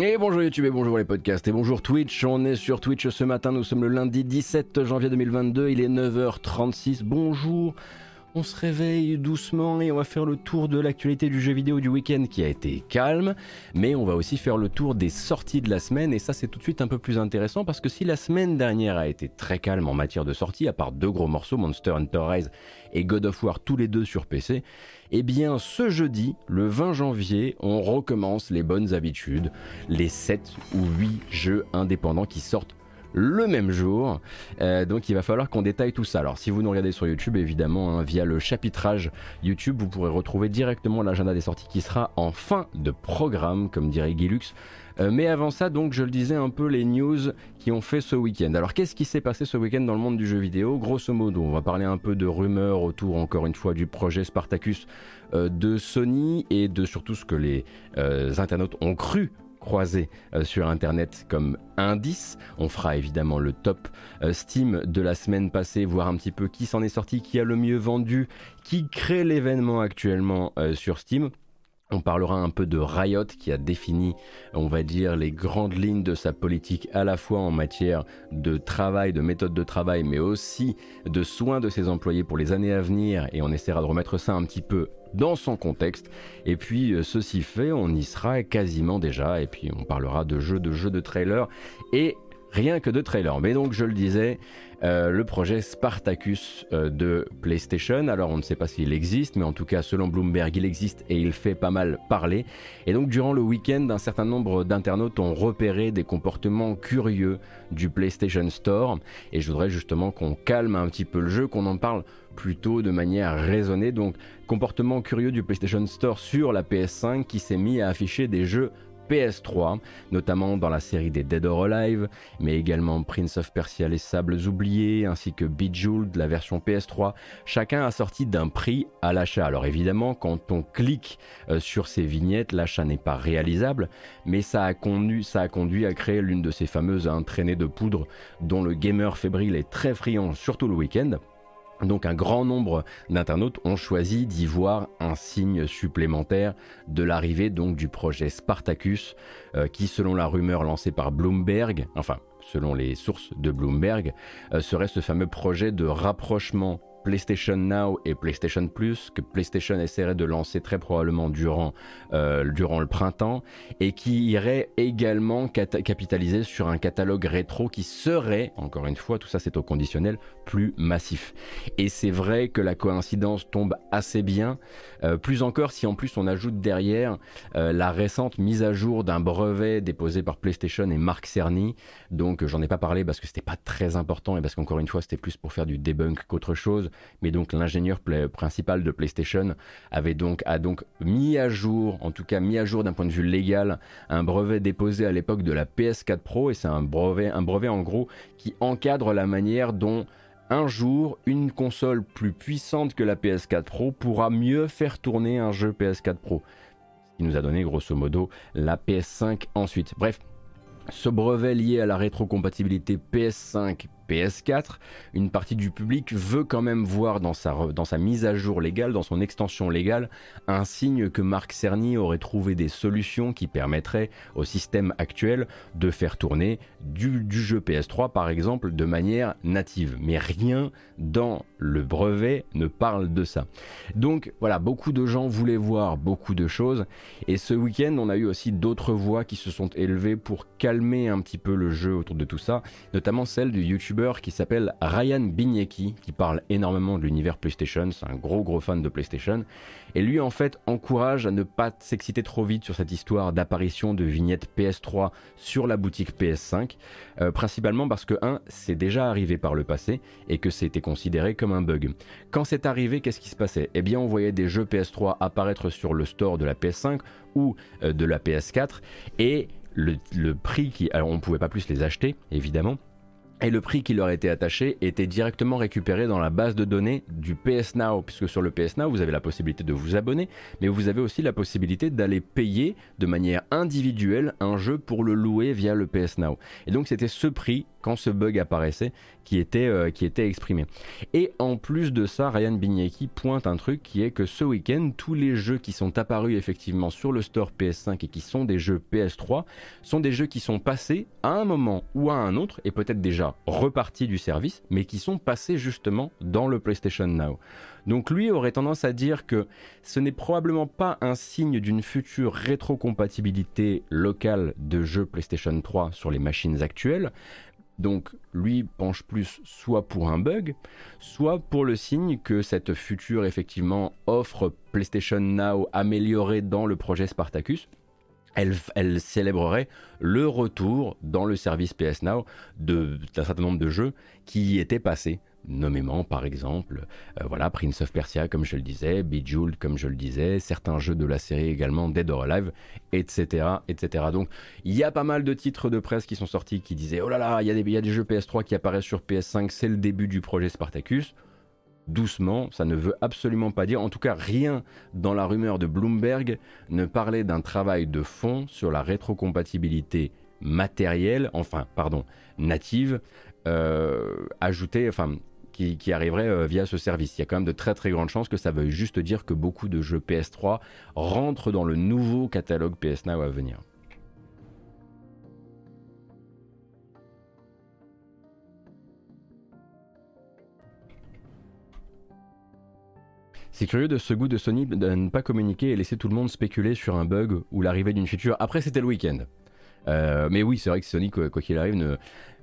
Et bonjour YouTube et bonjour les podcasts et bonjour Twitch. On est sur Twitch ce matin, nous sommes le lundi 17 janvier 2022, il est 9h36. Bonjour. On se réveille doucement et on va faire le tour de l'actualité du jeu vidéo du week-end qui a été calme, mais on va aussi faire le tour des sorties de la semaine et ça c'est tout de suite un peu plus intéressant parce que si la semaine dernière a été très calme en matière de sorties, à part deux gros morceaux, Monster Hunter Rise et God of War tous les deux sur PC, eh bien, ce jeudi, le 20 janvier, on recommence les bonnes habitudes, les 7 ou 8 jeux indépendants qui sortent le même jour. Euh, donc il va falloir qu'on détaille tout ça. Alors si vous nous regardez sur YouTube, évidemment, hein, via le chapitrage YouTube, vous pourrez retrouver directement l'agenda des sorties qui sera en fin de programme, comme dirait Guilux. Euh, mais avant ça, donc, je le disais un peu les news qui ont fait ce week-end. Alors, qu'est-ce qui s'est passé ce week-end dans le monde du jeu vidéo? Grosso modo, on va parler un peu de rumeurs autour, encore une fois, du projet Spartacus euh, de Sony et de surtout ce que les euh, internautes ont cru croiser sur internet comme indice. On fera évidemment le top Steam de la semaine passée, voir un petit peu qui s'en est sorti, qui a le mieux vendu, qui crée l'événement actuellement sur Steam. On parlera un peu de Riot qui a défini, on va dire, les grandes lignes de sa politique à la fois en matière de travail, de méthode de travail, mais aussi de soins de ses employés pour les années à venir et on essaiera de remettre ça un petit peu dans son contexte. Et puis, euh, ceci fait, on y sera quasiment déjà et puis on parlera de jeux, de jeux de trailer et rien que de trailer. Mais donc, je le disais, euh, le projet Spartacus euh, de PlayStation. Alors on ne sait pas s'il existe, mais en tout cas selon Bloomberg il existe et il fait pas mal parler. Et donc durant le week-end, un certain nombre d'internautes ont repéré des comportements curieux du PlayStation Store. Et je voudrais justement qu'on calme un petit peu le jeu, qu'on en parle plutôt de manière raisonnée. Donc comportement curieux du PlayStation Store sur la PS5 qui s'est mis à afficher des jeux PS3, notamment dans la série des Dead or Alive, mais également Prince of Persia Les Sables Oubliés, ainsi que Bejeweled, la version PS3. Chacun a sorti d'un prix à l'achat. Alors évidemment, quand on clique euh, sur ces vignettes, l'achat n'est pas réalisable, mais ça a, conduit, ça a conduit à créer l'une de ces fameuses traînées de poudre dont le gamer fébrile est très friand, surtout le week-end. Donc un grand nombre d'internautes ont choisi d'y voir un signe supplémentaire de l'arrivée du projet Spartacus euh, qui selon la rumeur lancée par Bloomberg, enfin selon les sources de Bloomberg, euh, serait ce fameux projet de rapprochement PlayStation Now et PlayStation Plus que PlayStation essaierait de lancer très probablement durant, euh, le printemps et qui irait également capitaliser sur un catalogue rétro qui serait, encore une fois, tout ça c'est au conditionnel, plus massif. Et c'est vrai que la coïncidence tombe assez bien, euh, plus encore si en plus on ajoute derrière euh, la récente mise à jour d'un brevet déposé par PlayStation et Mark Cerny. Donc j'en ai pas parlé parce que c'était pas très important et parce qu'encore une fois c'était plus pour faire du debunk qu'autre chose mais donc l'ingénieur principal de PlayStation avait donc, a donc mis à jour, en tout cas mis à jour d'un point de vue légal, un brevet déposé à l'époque de la PS4 Pro, et c'est un brevet, un brevet en gros qui encadre la manière dont un jour, une console plus puissante que la PS4 Pro pourra mieux faire tourner un jeu PS4 Pro. Ce qui nous a donné grosso modo la PS5 ensuite. Bref, ce brevet lié à la rétrocompatibilité PS5, PS4, une partie du public veut quand même voir dans sa, mise à jour légale, dans son extension légale, un signe que Marc Cerny aurait trouvé des solutions qui permettraient au système actuel de faire tourner du, jeu PS3 par exemple de manière native. Mais rien dans le brevet ne parle de ça. Donc voilà, beaucoup de gens voulaient voir beaucoup de choses et ce week-end on a eu aussi d'autres voix qui se sont élevées pour calmer un petit peu le jeu autour de tout ça, notamment celle du Qui s'appelle Ryan Bignecki, qui parle énormément de l'univers PlayStation, c'est un gros gros fan de PlayStation, et lui en fait encourage à ne pas s'exciter trop vite sur cette histoire d'apparition de vignettes PS3 sur la boutique PS5, euh, principalement parce que 1, c'est déjà arrivé par le passé, et que c'était considéré comme un bug. Quand c'est arrivé, qu'est-ce qui se passait? Eh bien on voyait des jeux PS3 apparaître sur le store de la PS5 ou euh, de la PS4, et le, le, prix qui... Alors on pouvait pas plus les acheter, évidemment, et le prix qui leur était attaché était directement récupéré dans la base de données du PS Now, puisque sur le PS Now, vous avez la possibilité de vous abonner, mais vous avez aussi la possibilité d'aller payer de manière individuelle un jeu pour le louer via le PS Now. Et donc c'était ce prix quand ce bug apparaissait qui était, euh, qui était exprimé. Et en plus de ça, Ryan Bignecki pointe un truc qui est que ce week-end, tous les jeux qui sont apparus effectivement sur le store PS5 et qui sont des jeux PS3 sont des jeux qui sont passés à un moment ou à un autre et peut-être déjà repartis du service, mais qui sont passés justement dans le PlayStation Now. Donc lui aurait tendance à dire que ce n'est probablement pas un signe d'une future rétrocompatibilité locale de jeux PlayStation 3 sur les machines actuelles. Donc lui penche plus soit pour un bug, soit pour le signe que cette future effectivement offre PlayStation Now améliorée dans le projet Spartacus. Elle, elle, célébrerait le retour dans le service PS Now d'un certain nombre de jeux qui y étaient passés nommément par exemple euh, voilà Prince of Persia comme je le disais, Bejeweled comme je le disais, certains jeux de la série également Dead or Alive, etc., etc. Donc il y a pas mal de titres de presse qui sont sortis qui disaient oh là là il y, y a des jeux PS3 qui apparaissent sur PS5, c'est le début du projet Spartacus. Doucement, ça ne veut absolument pas dire, en tout cas rien dans la rumeur de Bloomberg ne parlait d'un travail de fond sur la rétrocompatibilité matérielle, enfin pardon, native, euh, ajoutée, enfin qui, arriverait euh, via ce service. Il y a quand même de très très grandes chances que ça veuille juste dire que beaucoup de jeux PS3 rentrent dans le nouveau catalogue PS Now à venir. C'est curieux de ce goût de Sony de ne pas communiquer et laisser tout le monde spéculer sur un bug ou l'arrivée d'une feature. Après, c'était le week-end. Euh, mais oui, c'est vrai que Sony, quoi qu'il arrive, ne,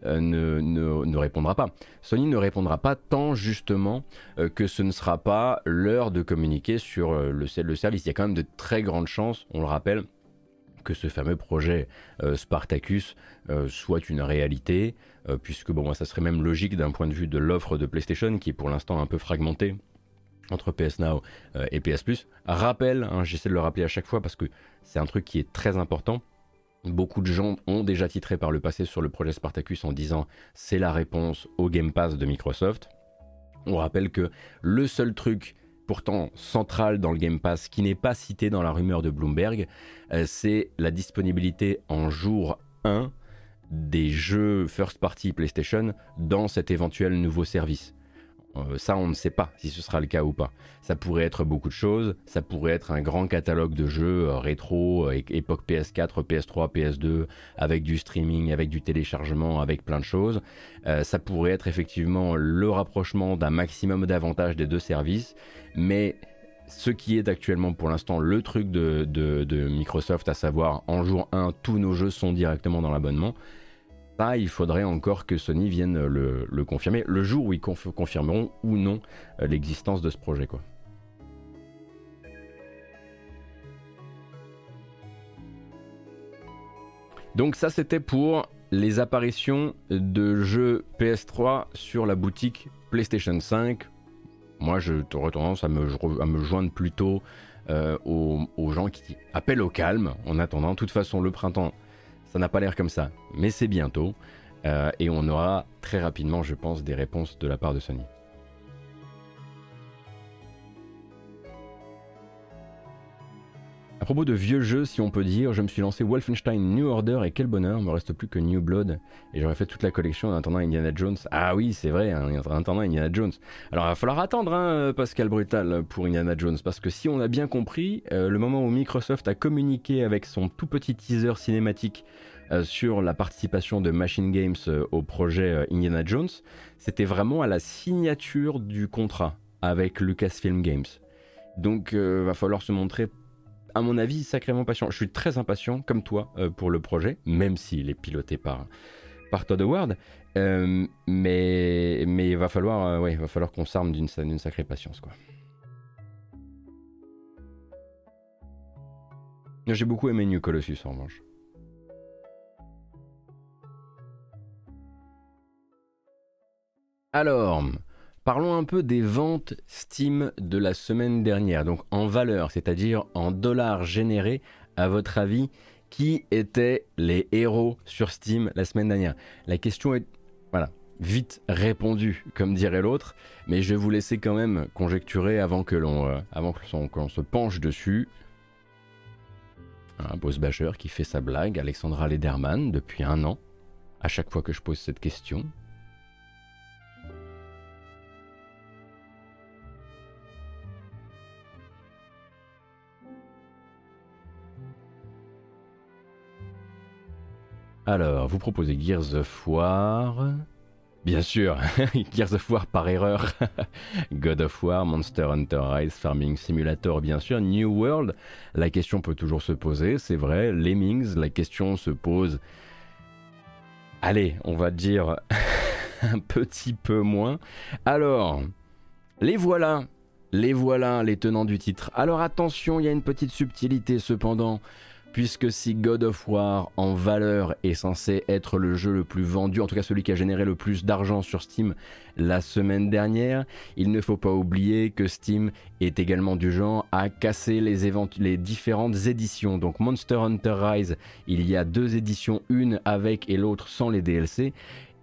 euh, ne, ne, répondra pas. Sony ne répondra pas tant justement euh, que ce ne sera pas l'heure de communiquer sur le, le, service. Il y a quand même de très grandes chances, on le rappelle, que ce fameux projet Spartacus soit une réalité, puisque bon, ça serait même logique d'un point de vue de l'offre de PlayStation, qui est pour l'instant un peu fragmentée entre PS Now et PS Plus. Rappel, hein, j'essaie de le rappeler à chaque fois parce que c'est un truc qui est très important. Beaucoup de gens ont déjà titré par le passé sur le projet Spartacus en disant c'est la réponse au Game Pass de Microsoft. On rappelle que le seul truc pourtant central dans le Game Pass qui n'est pas cité dans la rumeur de Bloomberg, euh, c'est la disponibilité en jour 1 des jeux first party PlayStation dans cet éventuel nouveau service. Euh, ça, on ne sait pas si ce sera le cas ou pas. Ça pourrait être beaucoup de choses. Ça pourrait être un grand catalogue de jeux euh, rétro, euh, époque PS4, PS3, PS2, avec du streaming, avec du téléchargement, avec plein de choses. ça pourrait être effectivement le rapprochement d'un maximum d'avantages des deux services. Mais ce qui est actuellement pour l'instant le truc de Microsoft, à savoir en jour 1, tous nos jeux sont directement dans l'abonnement il faudrait encore que Sony vienne le, confirmer le jour où ils confirmeront ou non euh, l'existence de ce projet. Donc ça c'était pour les apparitions de jeux PS3 sur la boutique PlayStation 5. Moi je aurais tendance à me, à me joindre plutôt euh, aux, aux gens qui appellent au calme en attendant. De toute façon le printemps ça n'a pas l'air comme ça, mais c'est bientôt. Euh, et on aura très rapidement, je pense, des réponses de la part de Sony. À propos de vieux jeux, si on peut dire, je me suis lancé Wolfenstein New Order et quel bonheur, me reste plus que New Blood et j'aurais fait toute la collection en attendant Indiana Jones. Ah oui, c'est vrai, hein, en attendant Indiana Jones. Alors il va falloir attendre, hein, Pascal Brutal, pour Indiana Jones, parce que si on a bien compris, euh, le moment où Microsoft a communiqué avec son tout petit teaser cinématique euh, sur la participation de Machine Games euh, au projet Indiana Jones, c'était vraiment à la signature du contrat avec Lucasfilm Games. Donc il va falloir se montrer à mon avis, sacrément patient. Je suis très impatient, comme toi, euh, pour le projet, même s'il est piloté par, Todd Howard. Euh, mais, il va falloir, euh, falloir qu'on s'arme d'une sacrée patience, quoi. J'ai beaucoup aimé New Colossus en revanche. Alors, Parlons un peu des ventes Steam de la semaine dernière, donc en valeur, c'est-à-dire en dollars générés. À votre avis, qui étaient les héros sur Steam la semaine dernière? La question est, voilà, vite répondue, comme dirait l'autre, mais je vais vous laisser quand même conjecturer avant que l'on, euh, que l'on se penche dessus. Un boss basher qui fait sa blague, Alexandra Lederman, depuis un an, à chaque fois que je pose cette question. Alors, vous proposez Gears of War. Bien sûr, Gears of War par erreur. God of War, Monster Hunter Rise, Farming Simulator, bien sûr. New World, la question peut toujours se poser, c'est vrai. Lemmings, la question se pose. Allez, on va dire un petit peu moins. Alors, les voilà. Les voilà, les tenants du titre. Alors attention, il y a une petite subtilité cependant puisque si God of War en valeur est censé être le jeu le plus vendu, en tout cas celui qui a généré le plus d'argent sur Steam la semaine dernière, il ne faut pas oublier que Steam est également du genre à casser les, différentes éditions. Donc Monster Hunter Rise, il y a deux éditions, une avec et l'autre sans les DLC.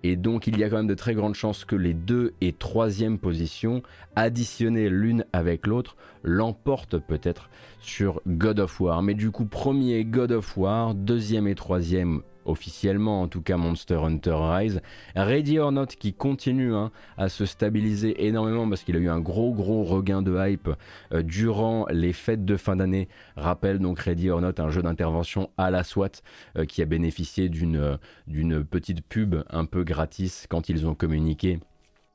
Et donc il y a quand même de très grandes chances que les deux et troisième positions, additionnées l'une avec l'autre, l'emportent peut-être sur God of War. Mais du coup, premier God of War, deuxième et troisième officiellement en tout cas Monster Hunter Rise. Ready or Not qui continue hein, à se stabiliser énormément parce qu'il a eu un gros gros regain de hype euh, durant les fêtes de fin d'année. Rappelle donc Ready or Not, un jeu d'intervention à la SWAT euh, qui a bénéficié d'une euh, d'une petite pub un peu gratis quand ils ont communiqué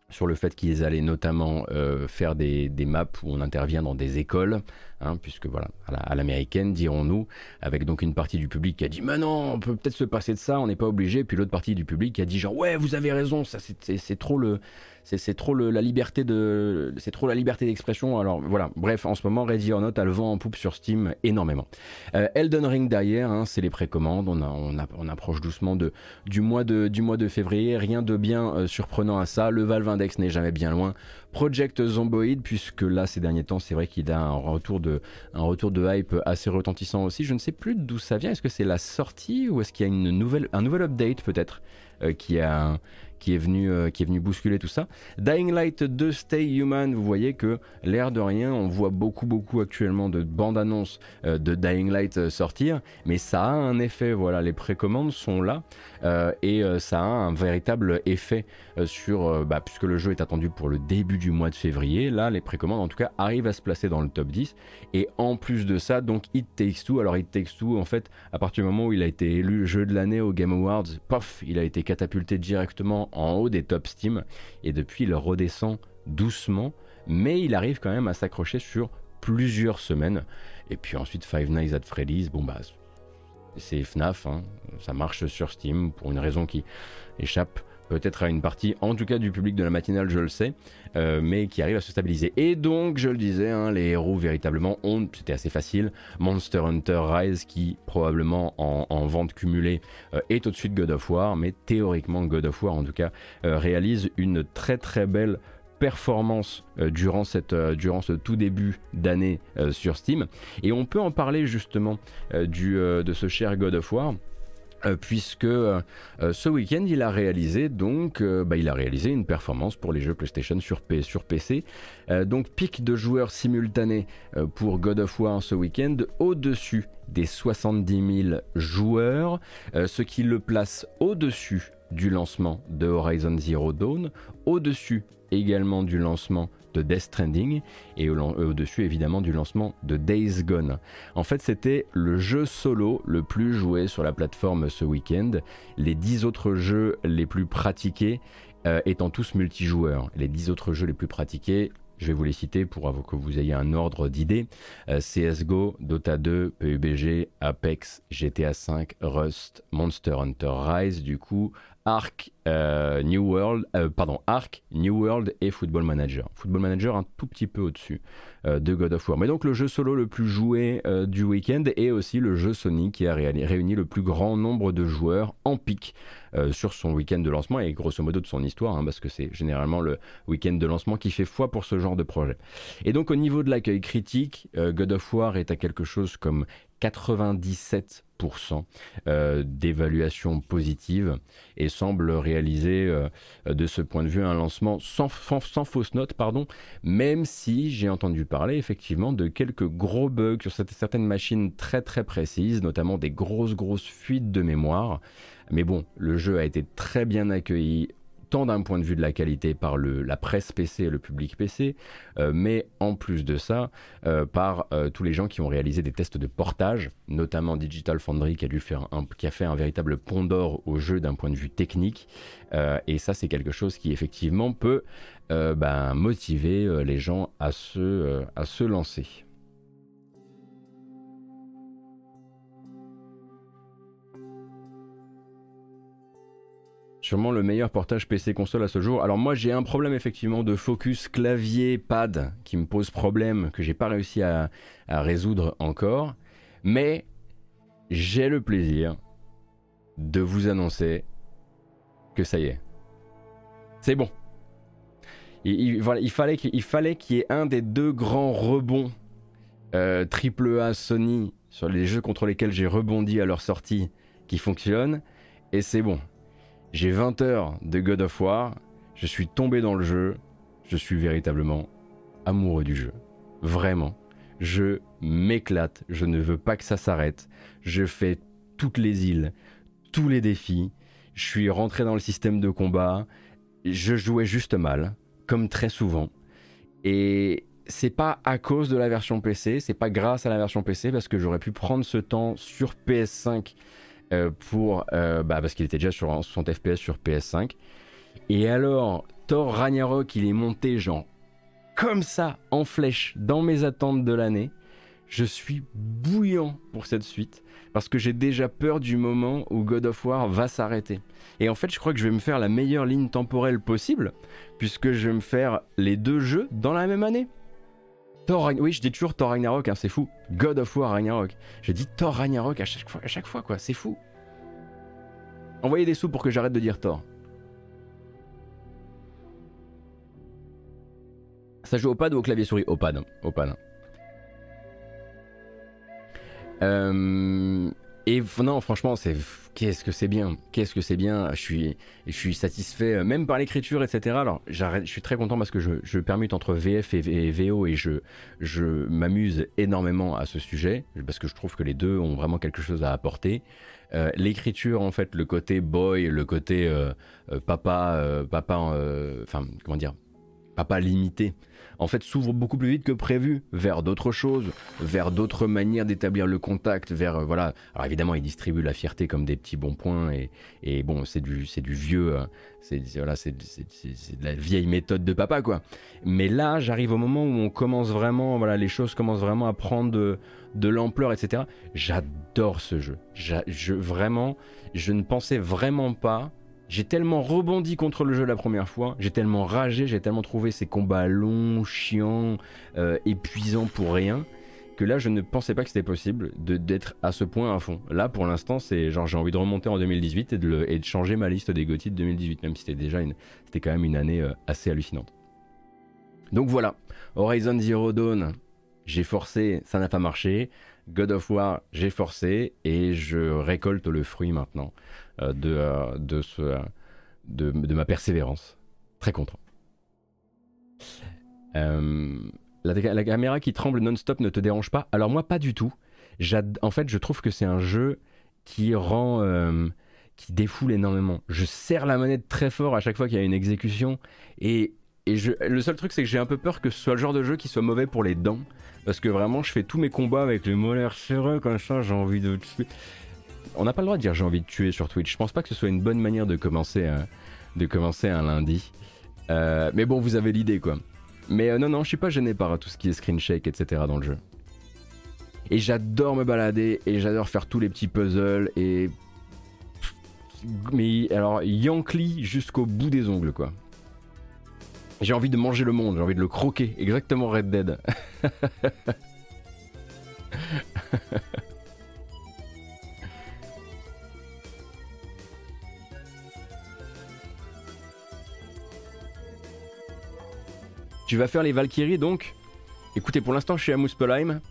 sur le fait qu'ils allaient notamment faire des, maps où on intervient dans des écoles. Hein, puisque voilà, à l'américaine, dirons-nous, avec donc une partie du public qui a dit mais non, on peut peut-être se passer de ça, on n'est pas obligé, puis l'autre partie du public qui a dit genre ouais, vous avez raison, ça c'est trop le, c'est trop la liberté de, c'est trop la liberté d'expression. Alors voilà, bref, en ce moment, Ready or Not a le vent en poupe sur Steam énormément. Euh, Elden Ring derrière, hein, c'est les précommandes. On, on, on, approche doucement de, du, mois de, du mois de février. Rien de bien euh, surprenant à ça. Le Valve Index n'est jamais bien loin. Project Zomboid, puisque là, ces derniers temps, c'est vrai qu'il a un retour, de, un retour de hype assez retentissant aussi. Je ne sais plus d'où ça vient. Est-ce que c'est la sortie ou est-ce qu'il y a une nouvelle, un nouvel update peut-être euh, qui qui est venu, euh, qui est venu bousculer tout ça? Dying Light 2 Stay Human, vous voyez que l'air de rien, on voit beaucoup beaucoup actuellement de bandes annonces euh, de Dying Light sortir, mais ça a un effet, voilà, les précommandes sont là et ça a un véritable effet sur, bah, puisque le jeu est attendu pour le début du mois de février, là les précommandes en tout cas arrivent à se placer dans le top 10 et en plus de ça, donc It Takes Two, alors It Takes Two en fait, à partir du moment où il a été élu jeu de l'année au Game Awards, pof, il a été catapulté directement en haut des top Steam. Et depuis il redescend doucement mais il arrive quand même à s'accrocher sur plusieurs semaines. Et puis ensuite Five Nights at Freddy's bon bah c'est FNAF hein. ça marche sur Steam pour une raison qui échappe peut-être à une partie, en tout cas du public de la matinale, je le sais, euh, mais qui arrive à se stabiliser. Et donc, je le disais, hein, les héros véritablement ont, c'était assez facile, Monster Hunter Rise qui probablement en, vente cumulée euh, est au-dessus de God of War, mais théoriquement God of War en tout cas euh, réalise une très très belle performance durant, cette, durant ce tout début d'année sur Steam. Et on peut en parler justement du, de ce cher God of War. Euh, puisque euh, euh, ce week-end il a réalisé donc bah, il a réalisé une performance pour les jeux PlayStation sur, sur PC donc pic de joueurs simultanés pour God of War ce week-end au-dessus des 70 000 joueurs ce qui le place au-dessus du lancement de Horizon Zero Dawn au-dessus également du lancement de Death Stranding et au-dessus évidemment du lancement de Days Gone. En fait, c'était le jeu solo le plus joué sur la plateforme ce week-end. Les 10 autres jeux les plus pratiqués euh, étant tous multijoueurs. Les 10 autres jeux les plus pratiqués, je vais vous les citer pour que vous ayez un ordre d'idées. Euh, CSGO, Dota 2, PUBG, Apex, GTA 5, Rust, Monster Hunter Rise, du coup, Euh, New World, euh, Ark, New World et Football Manager. Football Manager un tout petit peu au-dessus euh, de God of War. Mais donc le jeu solo le plus joué du week-end et aussi le jeu Sony qui a réuni le plus grand nombre de joueurs en pic sur son week-end de lancement et grosso modo de son histoire, hein, parce que c'est généralement le week-end de lancement qui fait foi pour ce genre de projet. Et donc au niveau de l'accueil critique, God of War est à quelque chose comme 97% euh, d'évaluation positive et semble réaliser euh, de ce point de vue un lancement sans, fausse note, même si j'ai entendu parler effectivement de quelques gros bugs sur certaines machines très très précises, notamment des grosses grosses fuites de mémoire. Mais bon, le jeu a été très bien accueilli, tant d'un point de vue de la qualité par la presse PC et le public PC, euh, mais en plus de ça, euh, par euh, tous les gens qui ont réalisé des tests de portage, notamment Digital Foundry qui a, dû faire un, qui a fait un véritable pont d'or au jeu d'un point de vue technique. et ça, c'est quelque chose qui effectivement peut ben, motiver les gens à se lancer. Sûrement le meilleur portage PC console à ce jour. Alors moi j'ai un problème effectivement de focus clavier pad qui me pose problème que j'ai pas réussi à, résoudre encore. Mais j'ai le plaisir de vous annoncer que ça y est. C'est bon. Il, fallait qu'il y ait un des deux grands rebonds euh, triple A Sony sur les jeux contre lesquels j'ai rebondi à leur sortie qui fonctionne. Et c'est bon. J'ai 20 heures de God of War, je suis tombé dans le jeu, je suis véritablement amoureux du jeu. Vraiment. Je m'éclate, je ne veux pas que ça s'arrête. Je fais toutes les îles, tous les défis. Je suis rentré dans le système de combat. Je jouais juste mal, comme très souvent. Et c'est pas à cause de la version PC, c'est pas grâce à la version PC parce que j'aurais pu prendre ce temps sur PS5 euh, pour, euh, bah, parce qu'il était déjà sur 60 FPS sur PS5. Et alors, Thor Ragnarok, il est monté genre comme ça, en flèche, dans mes attentes de l'année. Je suis bouillant pour cette suite parce que j'ai déjà peur du moment où God of War va s'arrêter. Et en fait, je crois que je vais me faire la meilleure ligne temporelle possible puisque je vais me faire les deux jeux dans la même année. Thor Oui, je dis toujours Thor Ragnarok, hein, c'est fou. God of War Ragnarok. Je dis Thor Ragnarok à chaque fois, à chaque fois quoi, c'est fou. Envoyez des sous pour que j'arrête de dire Thor. Ça joue au pad ou au clavier souris? Au pad. Au pad. Euh, et non, franchement, c'est qu'est-ce que c'est bien, qu'est-ce que c'est bien. Je suis, je suis satisfait, euh, même par l'écriture, etc. Alors, je suis très content parce que je, je permute entre VF et, VO et je, je m'amuse énormément à ce sujet parce que je trouve que les deux ont vraiment quelque chose à apporter. Euh, l'écriture, en fait, le côté boy, le côté euh, papa, papa, enfin, comment dire, papa limité en fait s'ouvre beaucoup plus vite que prévu vers d'autres choses, vers d'autres manières d'établir le contact, vers euh, voilà. Alors évidemment, il distribue la fierté comme des petits bons points et, bon, c'est du c'est du vieux, euh, c'est voilà, c'est de la vieille méthode de papa quoi. Mais là, j'arrive au moment où on commence vraiment, voilà, les choses commencent vraiment à prendre de, de l'ampleur, etc. J'adore ce jeu. Je, vraiment, je ne pensais vraiment pas j'ai tellement rebondi contre le jeu la première fois, j'ai tellement ragé, j'ai tellement trouvé ces combats longs, chiants, euh, épuisants pour rien, que là je ne pensais pas que c'était possible d'être à ce point à fond. Là pour l'instant c'est genre j'ai envie de remonter en 2018 et de, et changer ma liste des GOTY de 2018, même si c'était déjà une, c'était quand même une année euh, assez hallucinante. Donc voilà, Horizon Zero Dawn, j'ai forcé, ça n'a pas marché. God of War, j'ai forcé et je récolte le fruit maintenant. Euh, de, euh, de, ce, euh, de, de, ma persévérance. Très content. La, caméra qui tremble non-stop ne te dérange pas? Alors moi, pas du tout. En fait, je trouve que c'est un jeu qui rend... qui défoule énormément. Je serre la manette très fort à chaque fois qu'il y a une exécution. Et, et le seul truc, c'est que j'ai un peu peur que ce soit le genre de jeu qui soit mauvais pour les dents. Parce que vraiment, je fais tous mes combats avec les molaires serreux comme ça, j'ai envie de on n'a pas le droit de dire j'ai envie de tuer sur Twitch. Je pense pas que ce soit une bonne manière de commencer, euh, de commencer un lundi. Euh, mais bon, vous avez l'idée quoi. Mais euh, non, non, je suis pas gêné par tout ce qui est screen shake, etc. dans le jeu. Et j'adore me balader et j'adore faire tous les petits puzzles et. Mais alors, Yankee jusqu'au bout des ongles quoi. J'ai envie de manger le monde, j'ai envie de le croquer, exactement Red Dead. Tu vas faire les Valkyries donc? Écoutez, pour l'instant, je suis à Muspelheim.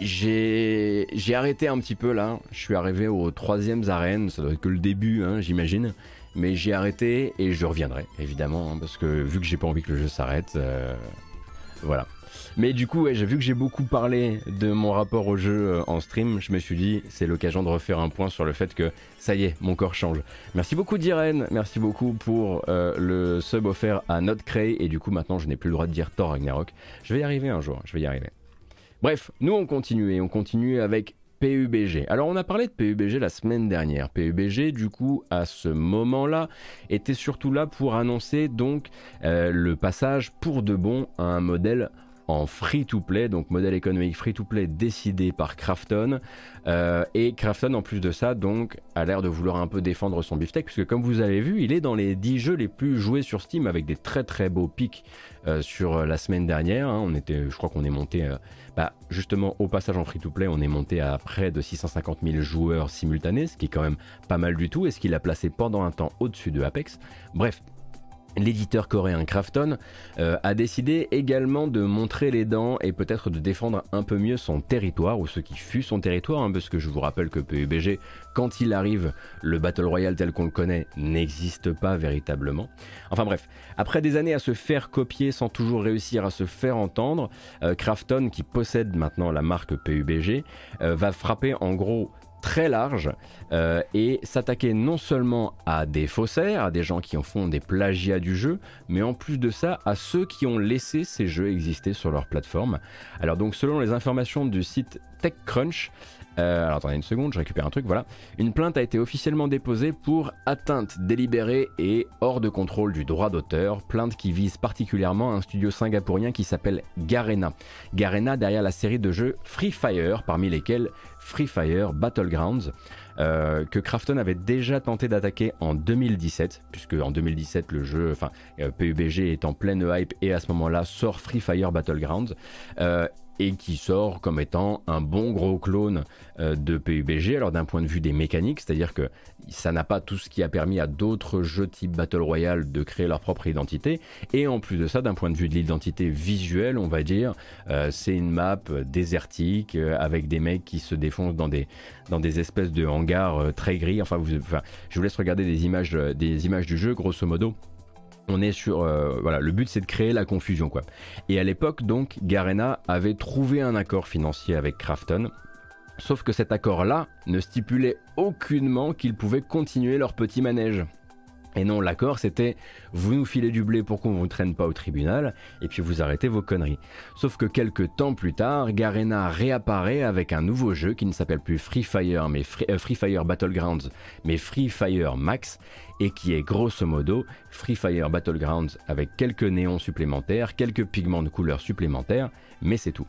J'ai arrêté un petit peu là. Je suis arrivé aux troisième arènes. Ça doit être que le début, hein, j'imagine. Mais j'ai arrêté et je reviendrai, évidemment, hein, parce que vu que j'ai pas envie que le jeu s'arrête, euh, Voilà. Mais du coup, vu que j'ai beaucoup parlé de mon rapport au jeu euh, en stream. Je me suis dit, c'est l'occasion de refaire un point sur le fait que ça y est, mon corps change. Merci beaucoup d'Irène, merci beaucoup pour euh, le sub offert à Notcray. Et du coup, maintenant, je n'ai plus le droit de dire Thor Ragnarok. Je vais y arriver un jour, je vais y arriver. Bref, nous on continue et on continue avec PUBG. Alors on a parlé de PUBG la semaine dernière. PUBG du coup à ce moment-là était surtout là pour annoncer donc euh, le passage pour de bon à un modèle en free-to-play, donc modèle économique free-to-play décidé par Krafton. Euh, et Krafton, en plus de ça, donc, a l'air de vouloir un peu défendre son beefsteak, puisque comme vous avez vu, il est dans les 10 jeux les plus joués sur Steam, avec des très très beaux pics euh, sur la semaine dernière. Hein. On était, je crois qu'on est monté, euh, bah, justement, au passage en free-to-play, on est monté à près de 650 000 joueurs simultanés, ce qui est quand même pas mal du tout, et ce qui l'a placé pendant un temps au-dessus de Apex. Bref, L'éditeur coréen Krafton euh, a décidé également de montrer les dents et peut-être de défendre un peu mieux son territoire, ou ce qui fut son territoire, hein, parce que je vous rappelle que PUBG, quand il arrive, le Battle Royale tel qu'on le connaît n'existe pas véritablement. Enfin bref, après des années à se faire copier sans toujours réussir à se faire entendre, euh, Krafton, qui possède maintenant la marque PUBG, euh, va frapper en gros très large euh, et s'attaquer non seulement à des faussaires, à des gens qui en font des plagiats du jeu, mais en plus de ça à ceux qui ont laissé ces jeux exister sur leur plateforme. Alors donc selon les informations du site TechCrunch, euh, alors attendez une seconde, je récupère un truc, voilà. Une plainte a été officiellement déposée pour atteinte délibérée et hors de contrôle du droit d'auteur, plainte qui vise particulièrement un studio singapourien qui s'appelle Garena. Garena derrière la série de jeux Free Fire, parmi lesquels Free Fire Battlegrounds. Euh, que Krafton avait déjà tenté d'attaquer en 2017, puisque en 2017 le jeu, enfin euh, PUBG est en pleine hype et à ce moment-là sort Free Fire Battlegrounds. Euh, et qui sort comme étant un bon gros clone de PUBG. Alors d'un point de vue des mécaniques, c'est-à-dire que ça n'a pas tout ce qui a permis à d'autres jeux type Battle Royale de créer leur propre identité. Et en plus de ça, d'un point de vue de l'identité visuelle, on va dire, c'est une map désertique avec des mecs qui se défoncent dans des, espèces de hangars euh, très gris. Enfin, je vous laisse regarder des images, euh, des images du jeu, grosso modo. On est sur euh, voilà le but c'est de créer la confusion quoi. Et à l'époque donc Garena avait trouvé un accord financier avec Krafton Sauf que cet accord-là ne stipulait aucunement qu'ils pouvaient continuer leur petit manège. Et non, l'accord c'était vous nous filez du blé pour qu'on ne vous traîne pas au tribunal, et puis vous arrêtez vos conneries. Sauf que quelques temps plus tard, Garena réapparaît avec un nouveau jeu qui ne s'appelle plus Free Fire, mais euh, Free, Fire Battlegrounds, mais Free Fire Max, et qui est grosso modo Free Fire Battlegrounds avec quelques néons supplémentaires, quelques pigments de couleur supplémentaires, mais c'est tout.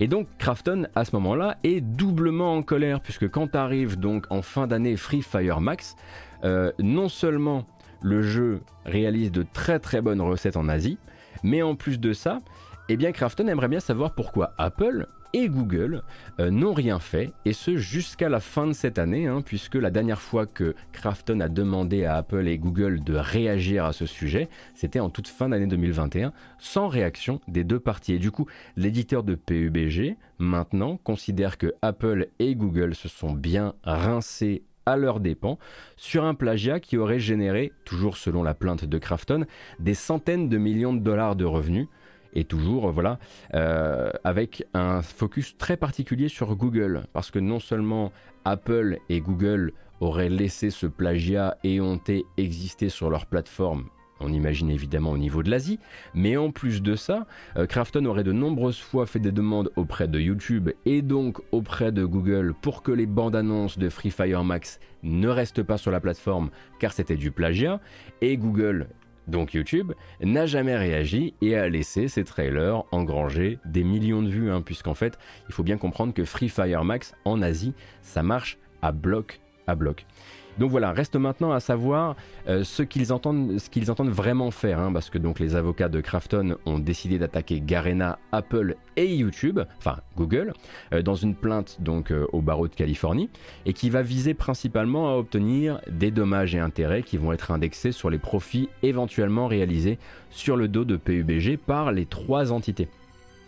Et donc Krafton à ce moment-là est doublement en colère, puisque quand arrive donc en fin d'année Free Fire Max, euh, non seulement le jeu réalise de très très bonnes recettes en Asie, mais en plus de ça, eh bien Krafton aimerait bien savoir pourquoi Apple et Google euh, n'ont rien fait, et ce jusqu'à la fin de cette année, hein, puisque la dernière fois que Krafton a demandé à Apple et Google de réagir à ce sujet, c'était en toute fin d'année 2021, sans réaction des deux parties. Et du coup, l'éditeur de PUBG, maintenant, considère que Apple et Google se sont bien rincés à leurs dépens sur un plagiat qui aurait généré, toujours selon la plainte de Krafton, des centaines de millions de dollars de revenus. Et toujours, voilà, euh, avec un focus très particulier sur Google. Parce que non seulement Apple et Google auraient laissé ce plagiat éhonté exister sur leur plateforme on imagine évidemment au niveau de l'Asie, mais en plus de ça, euh, Krafton aurait de nombreuses fois fait des demandes auprès de YouTube et donc auprès de Google pour que les bandes annonces de Free Fire Max ne restent pas sur la plateforme car c'était du plagiat, et Google donc YouTube, n'a jamais réagi et a laissé ses trailers engranger des millions de vues, hein, puisqu'en fait, il faut bien comprendre que Free Fire Max en Asie, ça marche à bloc à bloc. Donc voilà, reste maintenant à savoir euh, ce qu'ils entendent, vraiment faire, hein, parce que donc les avocats de Krafton ont décidé d'attaquer Garena, Apple et YouTube, enfin Google, euh, dans une plainte donc euh, au barreau de Californie, et qui va viser principalement à obtenir des dommages et intérêts qui vont être indexés sur les profits éventuellement réalisés sur le dos de PUBG par les trois entités.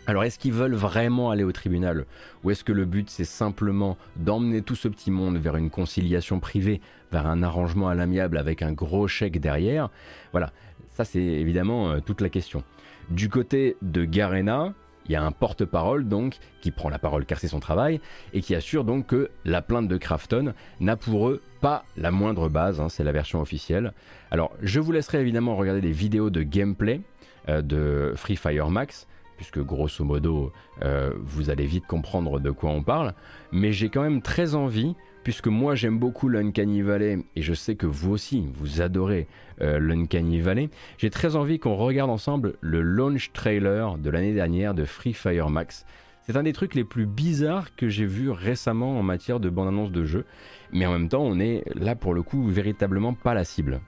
Alors est-ce qu'ils veulent vraiment aller au tribunal Ou est-ce que le but c'est simplement d'emmener tout ce petit monde vers une conciliation privée, vers un arrangement à l'amiable avec un gros chèque derrière? Voilà, ça c'est évidemment euh, toute la question. Du côté de Garena, il y a un porte-parole donc qui prend la parole car c'est son travail et qui assure donc que la plainte de Crafton n'a pour eux pas la moindre base, hein, c'est la version officielle. Alors je vous laisserai évidemment regarder des vidéos de gameplay euh, de Free Fire Max puisque grosso modo, euh, vous allez vite comprendre de quoi on parle. Mais j'ai quand même très envie, puisque moi j'aime beaucoup l'Uncanny Valley, et je sais que vous aussi, vous adorez euh, l'Uncanny Valley, j'ai très envie qu'on regarde ensemble le launch trailer de l'année dernière de Free Fire Max. C'est un des trucs les plus bizarres que j'ai vu récemment en matière de bande-annonce de jeu, mais en même temps on est là pour le coup véritablement pas la cible.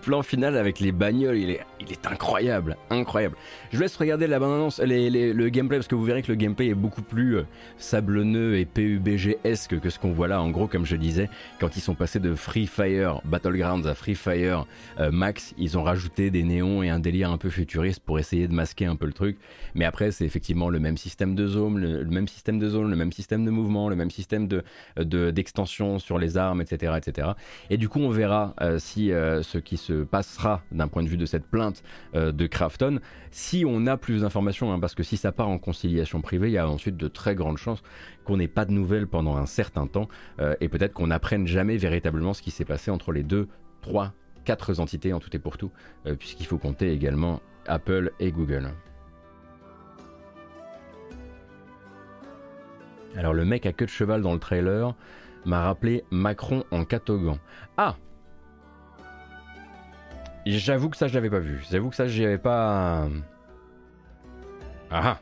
Plan final avec les bagnoles, il est, incroyable, incroyable. Je vous laisse regarder la bande-annonce, le gameplay, parce que vous verrez que le gameplay est beaucoup plus euh, sablonneux et PUBG-esque que ce qu'on voit là. En gros, comme je disais, quand ils sont passés de Free Fire Battlegrounds à Free Fire euh, Max, ils ont rajouté des néons et un délire un peu futuriste pour essayer de masquer un peu le truc. Mais après, c'est effectivement le même système de zone, le, même système de zone, le même système de mouvement, le même système de d'extension sur les armes, etc., etc. Et du coup, on verra euh, si ce qui se passera d'un point de vue de cette plainte euh, de Crafton, si on a plus d'informations, hein, parce que si ça part en conciliation privée, il y a ensuite de très grandes chances qu'on n'ait pas de nouvelles pendant un certain temps, euh, et peut-être qu'on n'apprenne jamais véritablement ce qui s'est passé entre les deux, trois, quatre entités en tout et pour tout, euh, puisqu'il faut compter également Apple et Google. Alors le mec à queue de cheval dans le trailer m'a rappelé Macron en catogan. Ah J'avoue que ça, je l'avais pas vu. J'avoue que ça, j'y avais pas. Ah, ah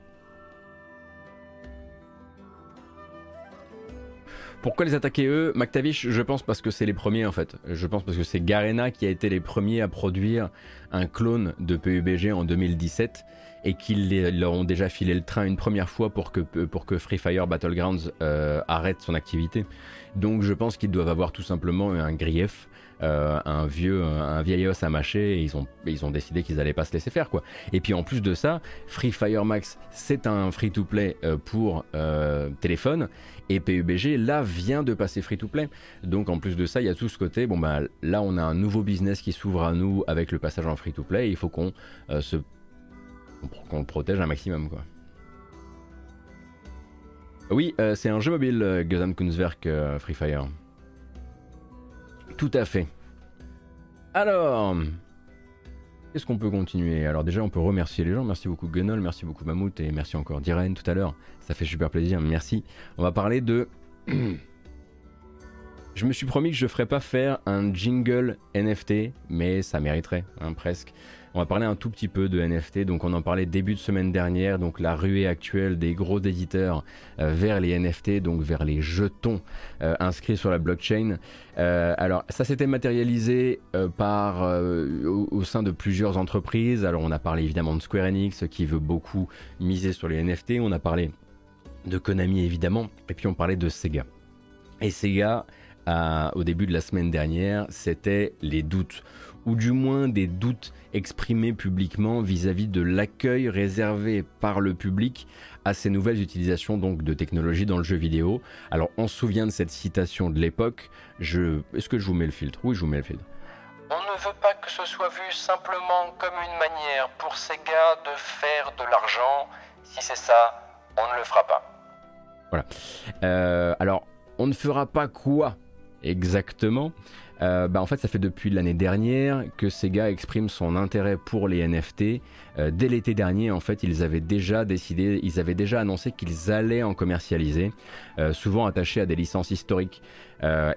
Pourquoi les attaquer eux? McTavish, je pense parce que c'est les premiers en fait. Je pense parce que c'est Garena qui a été les premiers à produire un clone de PUBG en 2017 et qu'ils leur ont déjà filé le train une première fois pour que, pour que Free Fire Battlegrounds euh, arrête son activité. Donc je pense qu'ils doivent avoir tout simplement un grief euh, un vieux un vieil os à mâcher et ils ont ils ont décidé qu'ils allaient pas se laisser faire quoi. Et puis en plus de ça, Free Fire Max c'est un free to play euh, pour euh, téléphone et PUBG là vient de passer free to play. Donc en plus de ça, il y a tout ce côté bon bah là on a un nouveau business qui s'ouvre à nous avec le passage en free to play, il faut qu'on se qu'on protège un maximum quoi. Oui, c'est un jeu mobile, Gesamtkunstwerk Free Fire. Tout à fait. Alors, qu'est-ce qu'on peut continuer? Alors déjà, on peut remercier les gens. Merci beaucoup Gunnol, merci beaucoup Mammouth et merci encore Diren tout à l'heure. Ça fait super plaisir, merci. On va parler de... je me suis promis que je ferais pas faire un jingle NFT, mais ça mériterait, hein, presque. On va parler un tout petit peu de NFT. Donc, on en parlait début de semaine dernière. Donc, la ruée actuelle des gros éditeurs euh, vers les NFT, donc vers les jetons euh, inscrits sur la blockchain. Euh, alors, ça s'était matérialisé au, sein de plusieurs entreprises. Alors, on a parlé évidemment de Square Enix qui veut beaucoup miser sur les NFT. On a parlé de Konami évidemment. Et puis, on parlait de Sega. Et Sega, au début de la semaine dernière, c'était les doutes ou du moins des doutes exprimés publiquement vis-à-vis de l'accueil réservé par le public à ces nouvelles utilisations donc de technologies dans le jeu vidéo. Alors on se souvient de cette citation de l'époque. Je... Est-ce que je vous mets le filtre? Oui, je vous mets le filtre. On ne veut pas que ce soit vu simplement comme une manière pour Sega de faire de l'argent. Si c'est ça, on ne le fera pas. Voilà. Euh, alors, on ne fera pas quoi exactement? Euh, bah, en fait, ça fait depuis l'année dernière que Sega exprime son intérêt pour les NFT. Euh, dès l'été dernier, en fait, ils avaient déjà décidé, ils avaient déjà annoncé qu'ils allaient en commercialiser, souvent attachés à des licences historiques.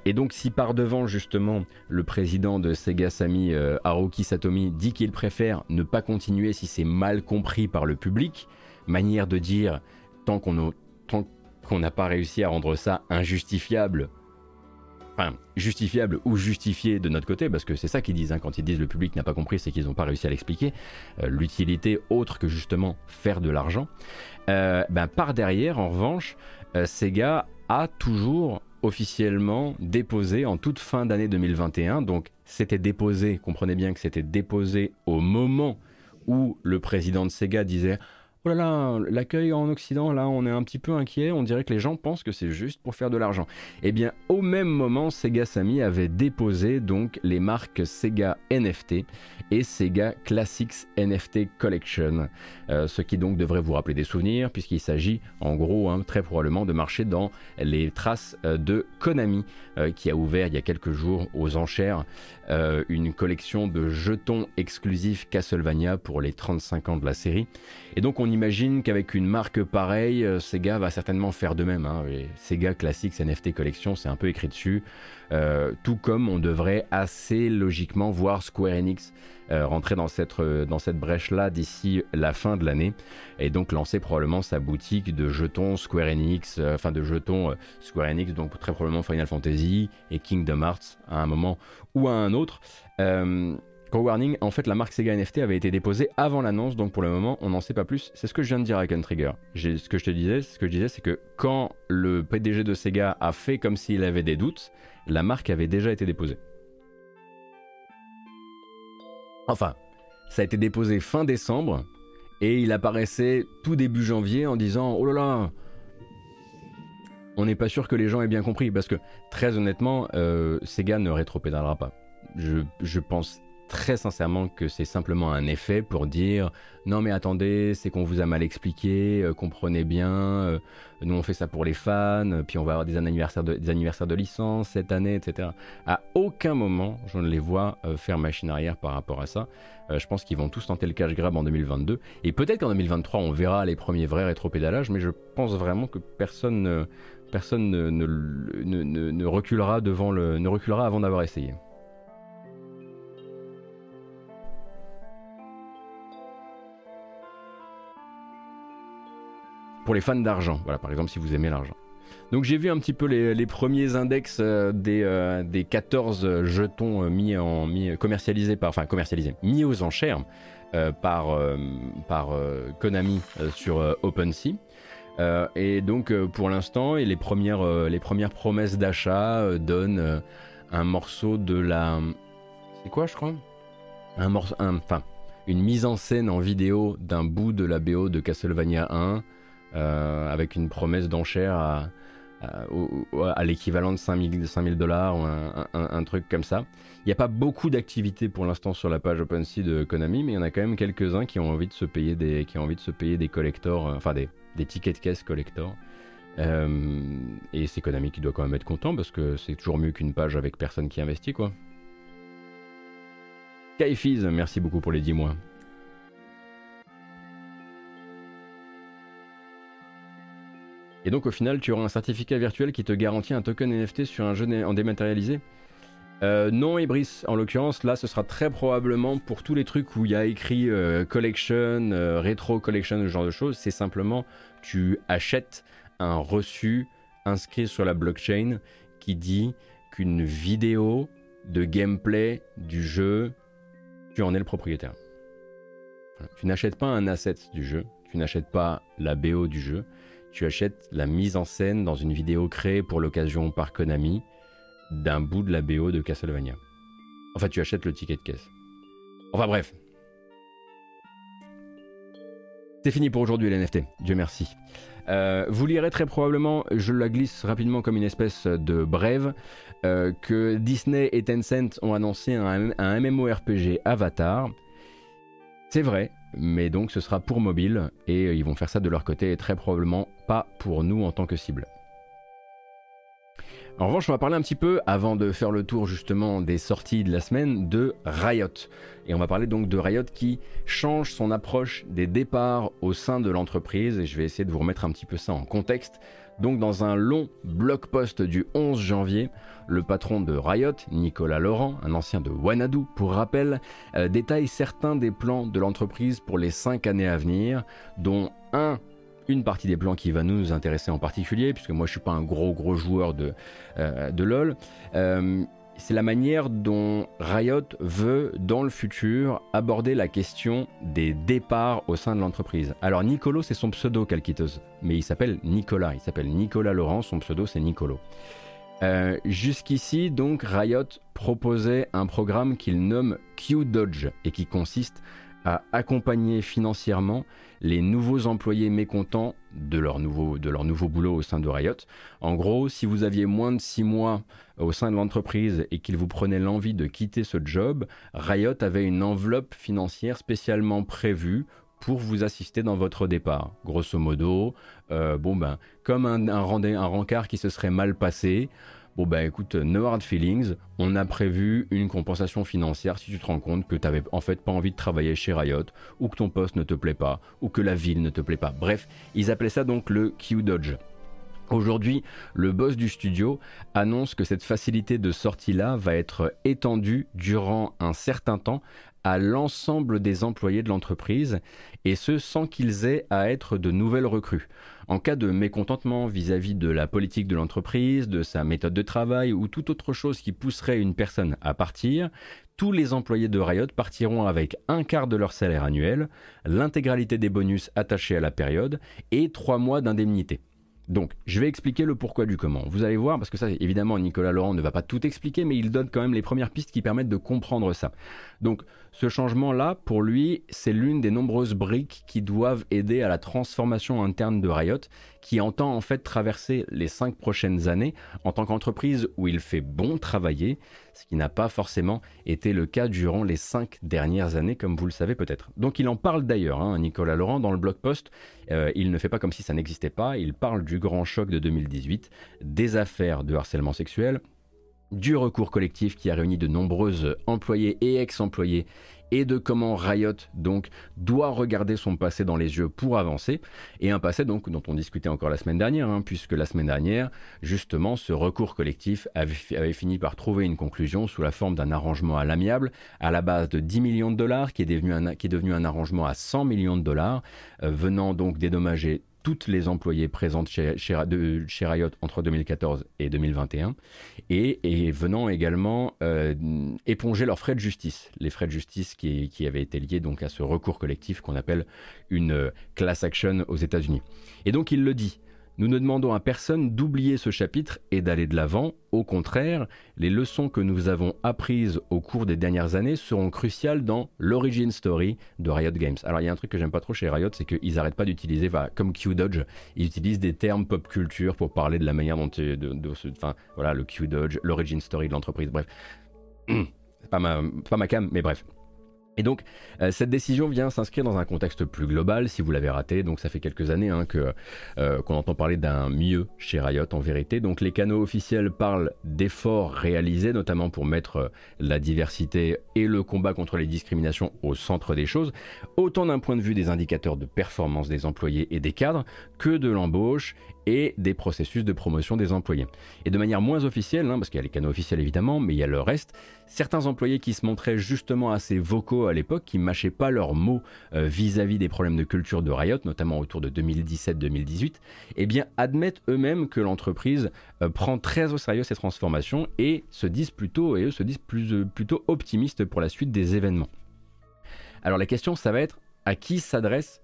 et donc, si par devant, justement, le président de Sega Sami, Haruki Satomi, dit qu'il préfère ne pas continuer si c'est mal compris par le public, manière de dire tant qu'on n'a pas réussi à rendre ça injustifiable, enfin justifiable ou justifié de notre côté, parce que c'est ça qu'ils disent, hein, quand ils disent le public n'a pas compris, c'est qu'ils n'ont pas réussi à l'expliquer, euh, l'utilité autre que justement faire de l'argent, euh, ben, par derrière, en revanche, euh, Sega a toujours officiellement déposé en toute fin d'année 2021, donc c'était déposé, comprenez bien que c'était déposé au moment où le président de Sega disait Oh là là, l'accueil en Occident, là, on est un petit peu inquiet. On dirait que les gens pensent que c'est juste pour faire de l'argent. Eh bien, au même moment, Sega Sammy avait déposé donc les marques Sega NFT et Sega Classics NFT Collection. Euh, ce qui donc devrait vous rappeler des souvenirs, puisqu'il s'agit en gros hein, très probablement de marcher dans les traces euh, de Konami, euh, qui a ouvert il y a quelques jours aux enchères une collection de jetons exclusifs Castlevania pour les 35 ans de la série. Et donc on imagine qu'avec une marque pareille, euh, Sega va certainement faire de même. Hein. Sega Classics NFT Collection, c'est un peu écrit dessus. Euh, tout comme on devrait assez logiquement voir Square Enix euh, rentrer dans cette, dans cette brèche-là d'ici la fin de l'année et donc lancer probablement sa boutique de jetons Square Enix, enfin de jetons Square Enix, donc très probablement Final Fantasy et Kingdom Hearts à un moment ou à un autre. Co-warning, en fait, la marque Sega NFT avait été déposée avant l'annonce, donc pour le moment, on n'en sait pas plus. C'est ce que je viens de dire Gun Trigger. Ce que je te disais, ce que je disais, c'est que quand le PDG de Sega a fait comme s'il avait des doutes, la marque avait déjà été déposée. Enfin, ça a été déposé fin décembre et il apparaissait tout début janvier en disant Oh là là, on n'est pas sûr que les gens aient bien compris parce que très honnêtement, euh, Sega ne rétropédalera pas. Je, je pense très sincèrement que c'est simplement un effet pour dire non mais attendez, c'est qu'on vous a mal expliqué, euh, comprenez bien, euh, nous on fait ça pour les fans, puis on va avoir des anniversaires de, des anniversaires de licence cette année, etc. À aucun moment je ne les vois euh, faire machine arrière par rapport à ça. je pense qu'ils vont tous tenter le cash grab en 2022 et peut-être qu'en 2023 on verra les premiers vrais rétropédalages, mais je pense vraiment que personne, personne ne, reculera devant le, ne reculera avant d'avoir essayé. Pour les fans d'argent. Voilà, par exemple, si vous aimez l'argent. Donc j'ai vu un petit peu les, premiers index euh, des, euh, des 14 jetons euh, mis en mis commercialisés par enfin commercialisés mis aux enchères par par Konami sur OpenSea. et donc pour l'instant et les premières les premières promesses d'achat donnent un morceau de la c'est quoi je crois? Un morceau enfin une mise en scène en vidéo d'un bout de la BO de Castlevania 1 euh, avec une promesse d'enchère à, l'équivalent de 5000 dollars ou un, truc comme ça. Il n'y a pas beaucoup d'activités pour l'instant sur la page OpenSea de Konami, mais il y en a quand même quelques-uns qui ont envie de se payer des, qui ont envie de se payer des collectors, euh, enfin des, tickets de caisse collector. Euh, et c'est Konami qui doit quand même être content parce que c'est toujours mieux qu'une page avec personne qui investit quoi. Kaifiz, merci beaucoup pour les 10 mois. Et donc au final, tu auras un certificat virtuel qui te garantit un token NFT sur un jeu en dématérialisé euh, non, Ibris, en l'occurrence, là, ce sera très probablement pour tous les trucs où il y a écrit euh, collection, euh, rétro collection, ce genre de choses. C'est simplement, tu achètes un reçu inscrit sur la blockchain qui dit qu'une vidéo de gameplay du jeu, tu en es le propriétaire. Tu n'achètes pas un asset du jeu, tu n'achètes pas la BO du jeu, tu achètes la mise en scène dans une vidéo créée pour l'occasion par Konami d'un bout de la BO de Castlevania. Enfin, tu achètes le ticket de caisse. Enfin bref. C'est fini pour aujourd'hui les NFT, Dieu merci. Euh, vous lirez très probablement, je la glisse rapidement comme une espèce de brève, euh, que Disney et Tencent ont annoncé un, un MMORPG Avatar. C'est vrai, mais donc ce sera pour mobile et euh, ils vont faire ça de leur côté et très probablement pas pour nous en tant que cible. En revanche, on va parler un petit peu, avant de faire le tour justement des sorties de la semaine, de Riot. Et on va parler donc de Riot qui change son approche des départs au sein de l'entreprise. Et je vais essayer de vous remettre un petit peu ça en contexte. Donc dans un long blog post du 11 janvier, le patron de Riot, Nicolas Laurent, un ancien de Wanadu pour rappel, euh, détaille certains des plans de l'entreprise pour les 5 années à venir, dont un une partie des plans qui va nous intéresser en particulier, puisque moi je suis pas un gros gros joueur de, euh, LoL. Euh, c'est la manière dont Riot veut, dans le futur, aborder la question des départs au sein de l'entreprise. Alors Nicolo, c'est son pseudo, Calquiteuse, mais il s'appelle Nicolas, il s'appelle Nicolas Laurent, son pseudo c'est Nicolo. Euh, jusqu'ici, donc, Riot proposait un programme qu'il nomme Q-Dodge et qui consiste à accompagner financièrement les nouveaux employés mécontents de leur nouveau, de boulot au sein de Riot. En gros, si vous aviez moins de 6 mois au sein de l'entreprise et qu'il vous prenait l'envie de quitter ce job, Riot avait une enveloppe financière spécialement prévue pour vous assister dans votre départ. Grosso modo, euh, bon ben, comme un, un, un rencard qui se serait mal passé, Bon bah écoute, no hard feelings, on a prévu une compensation financière si tu te rends compte que tu n'avais en fait pas envie de travailler chez Riot, ou que ton poste ne te plaît pas, ou que la ville ne te plaît pas. Bref, ils appelaient ça donc le Q-Dodge. Aujourd'hui, le boss du studio annonce que cette facilité de sortie-là va être étendue durant un certain temps à l'ensemble des employés de l'entreprise, et ce sans qu'ils aient à être de nouvelles recrues. En cas de mécontentement vis-à-vis de la politique de l'entreprise, de sa méthode de travail ou toute autre chose qui pousserait une personne à partir, tous les employés de Riot partiront avec un quart de leur salaire annuel, l'intégralité des bonus attachés à la période et trois mois d'indemnité. Donc, je vais expliquer le pourquoi du comment. Vous allez voir, parce que ça, évidemment, Nicolas Laurent ne va pas tout expliquer, mais il donne quand même les premières pistes qui permettent de comprendre ça. Donc, ce changement-là, pour lui, c'est l'une des nombreuses briques qui doivent aider à la transformation interne de Riot, qui entend en fait traverser les cinq prochaines années en tant qu'entreprise où il fait bon travailler, ce qui n'a pas forcément été le cas durant les cinq dernières années, comme vous le savez peut-être. Donc il en parle d'ailleurs, hein, Nicolas Laurent, dans le blog post. Euh, il ne fait pas comme si ça n'existait pas, il parle du grand choc de 2018, des affaires de harcèlement sexuel, du recours collectif qui a réuni de nombreuses employés et ex-employés et de comment Riot donc doit regarder son passé dans les yeux pour avancer. Et un passé donc dont on discutait encore la semaine dernière hein, puisque la semaine dernière justement ce recours collectif avait, fini par trouver une conclusion sous la forme d'un arrangement à l'amiable à la base de 10 millions de dollars qui est devenu un, qui est devenu un arrangement à 100 millions de dollars euh, venant donc dédommager toutes les employés présentes chez, chez, Riot entre 2014 et 2021, et, venant également euh, éponger leurs frais de justice, les frais de justice qui, qui, avaient été liés donc à ce recours collectif qu'on appelle une class action aux États-Unis. Et donc il le dit, nous ne demandons à personne d'oublier ce chapitre et d'aller de l'avant. Au contraire, les leçons que nous avons apprises au cours des dernières années seront cruciales dans l'origin story de Riot Games. Alors il y a un truc que j'aime pas trop chez Riot, c'est qu'ils n'arrêtent pas d'utiliser, comme Q-Dodge, ils utilisent des termes pop culture pour parler de la manière dont... De, enfin, voilà, le Q-Dodge, l'origin story de l'entreprise, bref. c'est pas ma, pas ma cam, mais bref. Et donc, euh, cette décision vient s'inscrire dans un contexte plus global, si vous l'avez raté. Donc, ça fait quelques années hein, euh, qu'on entend parler d'un mieux chez Riot en vérité. Donc, les canaux officiels parlent d'efforts réalisés, notamment pour mettre euh, la diversité et le combat contre les discriminations au centre des choses, autant d'un point de vue des indicateurs de performance des employés et des cadres que de l'embauche et des processus de promotion des employés. Et de manière moins officielle, hein, parce qu'il y a les canaux officiels évidemment, mais il y a le reste, certains employés qui se montraient justement assez vocaux à l'époque, qui mâchaient pas leurs mots euh, vis-à-vis des problèmes de culture de Riot, notamment autour de 2017-2018, eh bien admettent eux-mêmes que l'entreprise euh, prend très au sérieux ces transformations et se disent plutôt, et eux se disent euh, plutôt optimistes pour la suite des événements. Alors la question, ça va être à qui s'adresse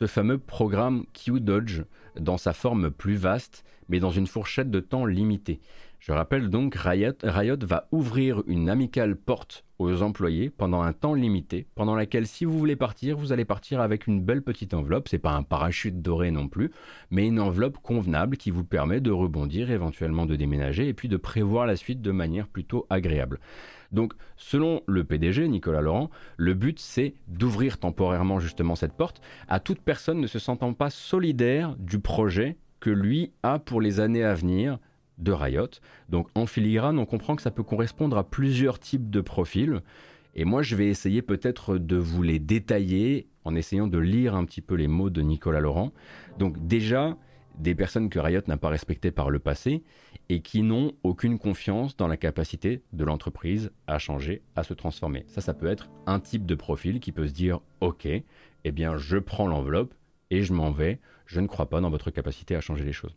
ce fameux programme Q-Dodge dans sa forme plus vaste, mais dans une fourchette de temps limitée. Je rappelle donc, Riot, Riot va ouvrir une amicale porte aux employés pendant un temps limité, pendant laquelle si vous voulez partir, vous allez partir avec une belle petite enveloppe. C'est pas un parachute doré non plus, mais une enveloppe convenable qui vous permet de rebondir, éventuellement de déménager et puis de prévoir la suite de manière plutôt agréable. Donc, selon le PDG, Nicolas Laurent, le but c'est d'ouvrir temporairement justement cette porte à toute personne ne se sentant pas solidaire du projet que lui a pour les années à venir de Riot. Donc en filigrane, on comprend que ça peut correspondre à plusieurs types de profils. Et moi, je vais essayer peut-être de vous les détailler en essayant de lire un petit peu les mots de Nicolas Laurent. Donc déjà, des personnes que Riot n'a pas respectées par le passé et qui n'ont aucune confiance dans la capacité de l'entreprise à changer, à se transformer. Ça, ça peut être un type de profil qui peut se dire, ok, eh bien, je prends l'enveloppe et je m'en vais. Je ne crois pas dans votre capacité à changer les choses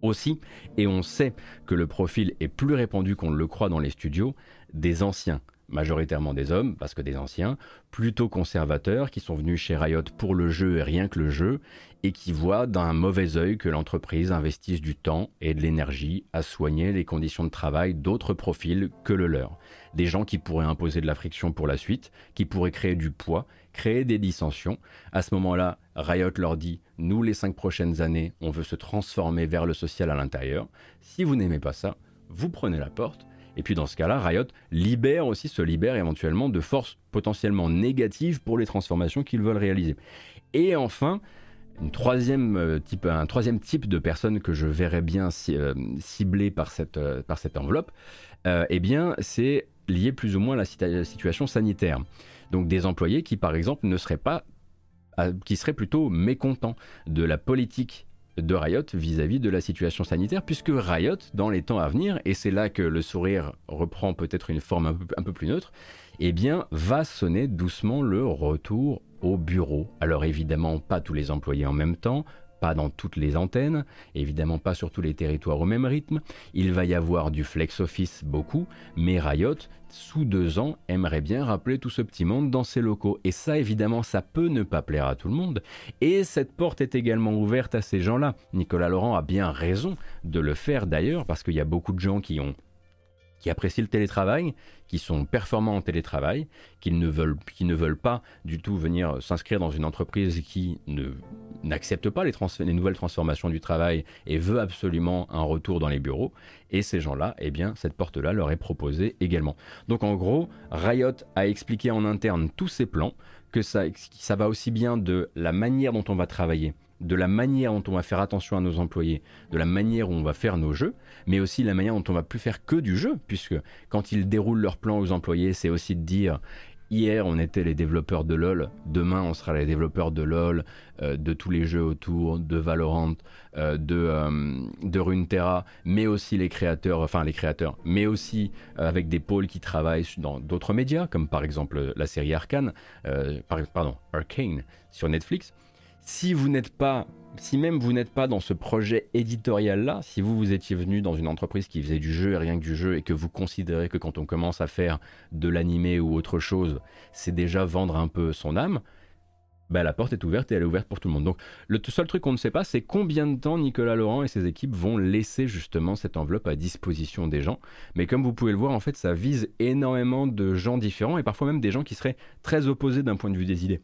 aussi, et on sait que le profil est plus répandu qu'on le croit dans les studios, des anciens, majoritairement des hommes, parce que des anciens, plutôt conservateurs, qui sont venus chez Riot pour le jeu et rien que le jeu, et qui voient d'un mauvais œil que l'entreprise investisse du temps et de l'énergie à soigner les conditions de travail d'autres profils que le leur. Des gens qui pourraient imposer de la friction pour la suite, qui pourraient créer du poids, créer des dissensions. À ce moment-là, Riot leur dit, nous les cinq prochaines années, on veut se transformer vers le social à l'intérieur. Si vous n'aimez pas ça, vous prenez la porte. Et puis dans ce cas-là, Riot libère aussi, se libère éventuellement de forces potentiellement négatives pour les transformations qu'ils veulent réaliser. Et enfin, une troisième, euh, type, un troisième type de personnes que je verrais bien euh, cibler par cette, euh, par cette enveloppe, eh bien, c'est lié plus ou moins à la situation sanitaire. Donc des employés qui, par exemple, ne seraient pas, qui seraient plutôt mécontents de la politique de Riot vis-à-vis de la situation sanitaire, puisque Riot, dans les temps à venir, et c'est là que le sourire reprend peut-être une forme un peu, un peu plus neutre, eh bien, va sonner doucement le retour au bureau. Alors évidemment, pas tous les employés en même temps, pas dans toutes les antennes, évidemment pas sur tous les territoires au même rythme. Il va y avoir du flex office beaucoup, mais Riot, sous deux ans, aimerait bien rappeler tout ce petit monde dans ses locaux. Et ça, évidemment, ça peut ne pas plaire à tout le monde. Et cette porte est également ouverte à ces gens-là. Nicolas Laurent a bien raison de le faire d'ailleurs, parce qu'il y a beaucoup de gens qui ont qui apprécient le télétravail, qui sont performants en télétravail, qui ne veulent, pas du tout venir s'inscrire dans une entreprise qui n'accepte pas les, les, nouvelles transformations du travail et veut absolument un retour dans les bureaux. Et ces gens-là, eh bien, cette porte-là leur est proposée également. Donc en gros, Riot a expliqué en interne tous ses plans, que ça va aussi bien de la manière dont on va travailler de la manière dont on va faire attention à nos employés, de la manière où on va faire nos jeux, mais aussi la manière dont on va plus faire que du jeu, puisque quand ils déroulent leur plan aux employés, c'est aussi de dire Hier, on était les développeurs de LoL. Demain, on sera les développeurs de LoL, euh, de tous les jeux autour, de Valorant, euh, de, euh, de Runeterra, mais aussi les créateurs, enfin les créateurs, mais aussi avec des pôles qui travaillent dans d'autres médias, comme par exemple la série Arcane, pardon, Arcane sur Netflix si vous n'êtes pas, si même vous n'êtes pas dans ce projet éditorial-là, si vous vous étiez venu dans une entreprise qui faisait du jeu et rien que du jeu et que vous considérez que quand on commence à faire de l'animé ou autre chose, c'est déjà vendre un peu son âme, bah, la porte est ouverte et elle est ouverte pour tout le monde. Donc le seul truc qu'on ne sait pas, c'est combien de temps Nicolas Laurent et ses équipes vont laisser justement cette enveloppe à disposition des gens. Mais comme vous pouvez le voir, en fait, ça vise énormément de gens différents et parfois même des gens qui seraient très opposés d'un point de vue des idées.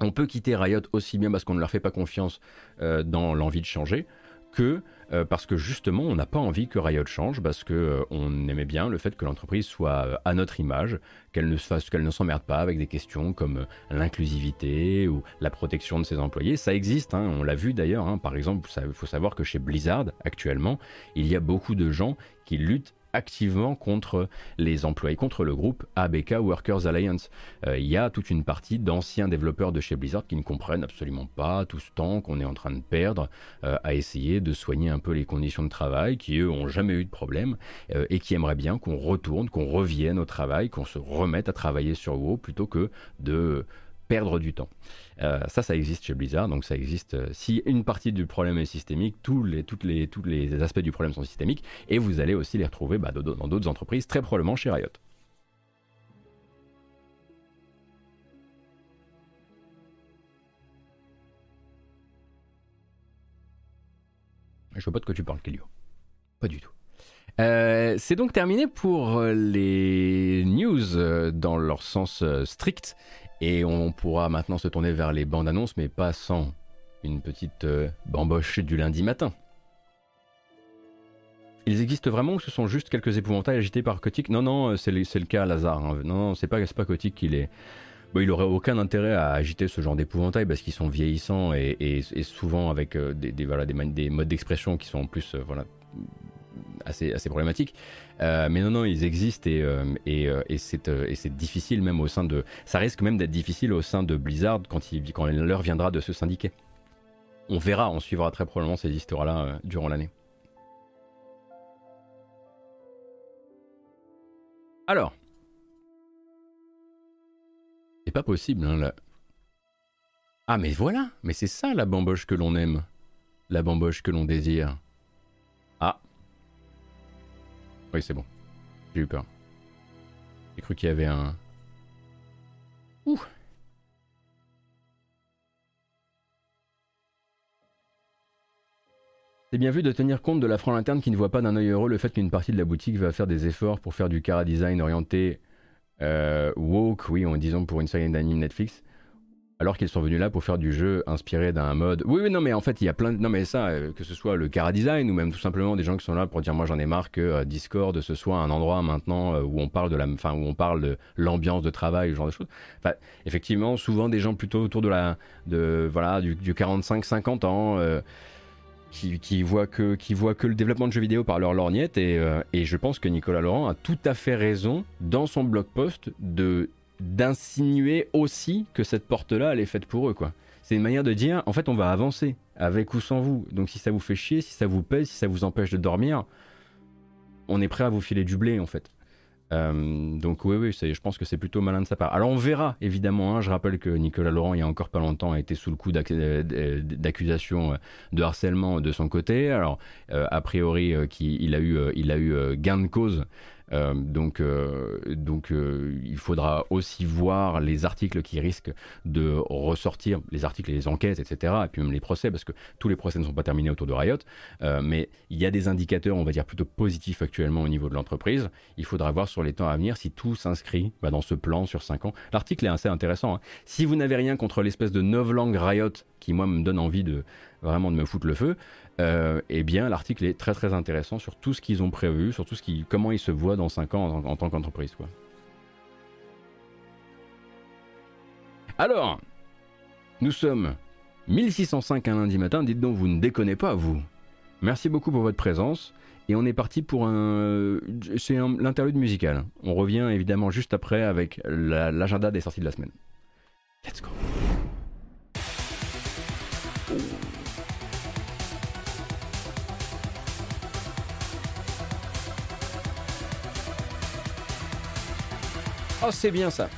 On peut quitter Riot aussi bien parce qu'on ne leur fait pas confiance euh, dans l'envie de changer que euh, parce que justement on n'a pas envie que Riot change parce que euh, on aimait bien le fait que l'entreprise soit à notre image, qu'elle ne fasse qu'elle ne s'emmerde pas avec des questions comme l'inclusivité ou la protection de ses employés. Ça existe, hein, on l'a vu d'ailleurs. Hein. par exemple, il faut savoir que chez Blizzard actuellement, il y a beaucoup de gens qui luttent activement contre les employés, contre le groupe ABK Workers Alliance. Euh, il y a toute une partie d'anciens développeurs de chez Blizzard qui ne comprennent absolument pas tout ce temps qu'on est en train de perdre euh, à essayer de soigner un peu les conditions de travail qui eux ont jamais eu de problème euh, et qui aimeraient bien qu'on retourne, qu'on revienne au travail, qu'on se remette à travailler sur WoW plutôt que de perdre du temps. Euh, ça, ça existe chez Blizzard, donc ça existe. Euh, si une partie du problème est systémique, tous les, toutes les, tous les aspects du problème sont systémiques, et vous allez aussi les retrouver bah, dans d'autres entreprises, très probablement chez Riot. Je vois pas de quoi tu parles, Kelio. Pas du tout. Euh, c'est donc terminé pour les news dans leur sens strict. Et on pourra maintenant se tourner vers les bandes annonces, mais pas sans une petite bamboche du lundi matin. Ils existent vraiment ou ce sont juste quelques épouvantails agités par Kotick? Non, non, c'est le, cas Lazare. Non, c'est pas, pas Kotick qui les. Bon, il aurait aucun intérêt à agiter ce genre d'épouvantail parce qu'ils sont vieillissants et, souvent avec euh, des, modes d'expression qui sont en plus euh, assez, assez problématiques. Euh, mais non, non, ils existent et, et, et c'est difficile même au sein de. Ça risque même d'être difficile au sein de Blizzard quand, il, quand l'heure viendra de se syndiquer. On verra, on suivra très probablement ces histoires-là durant l'année. Alors. C'est pas possible, hein, là. Ah, mais voilà Mais c'est ça la bamboche que l'on aime. La bamboche que l'on désire. Oui, c'est bon. J'ai eu peur. J'ai cru qu'il y avait un... Ouh C'est bien vu de tenir compte de la frange interne qui ne voit pas d'un œil heureux le fait qu'une partie de la boutique va faire des efforts pour faire du cara design orienté euh, woke, oui, en disant pour une série d'anime Netflix, alors qu'ils sont venus là pour faire du jeu inspiré d'un mode. Oui, oui, non, mais en fait, il y a plein de. Non, mais ça, euh, que ce soit le cara design ou même tout simplement des gens qui sont là pour dire moi j'en ai marre que euh, Discord ce soit un endroit maintenant où on parle de la. Enfin, où on parle de l'ambiance de travail, ce genre de choses. Enfin, effectivement, souvent des gens plutôt autour de la. De, voilà, du, du 45-50 ans qui, voient que, qui que le développement de jeux vidéo par leur lorgnette. Et, euh, et je pense que Nicolas Laurent a tout à fait raison dans son blog post de d'insinuer aussi que cette porte-là, elle est faite pour eux. quoi. C'est une manière de dire, en fait, on va avancer, avec ou sans vous. Donc si ça vous fait chier, si ça vous pèse, si ça vous empêche de dormir, on est prêt à vous filer du blé, en fait. Euh, donc oui, oui, je pense que c'est plutôt malin de sa part. Alors on verra, évidemment. Hein. je rappelle que Nicolas Laurent, il y a encore pas longtemps, a été sous le coup euh, d'accusations euh, de harcèlement de son côté. Alors, a priori, il, a eu, il a eu gain de cause euh, donc, euh, donc euh, il faudra aussi voir les articles qui risquent de ressortir, les articles et les enquêtes, etc. Et puis même les procès, parce que tous les procès ne sont pas terminés autour de Riot. mais il y a des indicateurs, on va dire, plutôt positifs actuellement au niveau de l'entreprise. Il faudra voir sur les temps à venir si tout s'inscrit bah, dans ce plan sur 5 ans. L'article est assez intéressant. Hein. Si vous n'avez rien contre l'espèce de novlangue Riot qui, moi, me donne envie de vraiment de me foutre le feu, eh bien l'article est très très intéressant sur tout ce qu'ils ont prévu, sur tout ce qui, comment ils se voient dans 5 ans en, tant qu'entreprise. Alors, nous sommes 1605 un lundi matin, dites donc vous ne déconnez pas vous. Merci beaucoup pour votre présence. Et on est parti pour un... C'est l'interlude musical. On revient évidemment juste après avec l'agenda des sorties de la semaine. Let's go. Oh, c'est bien ça.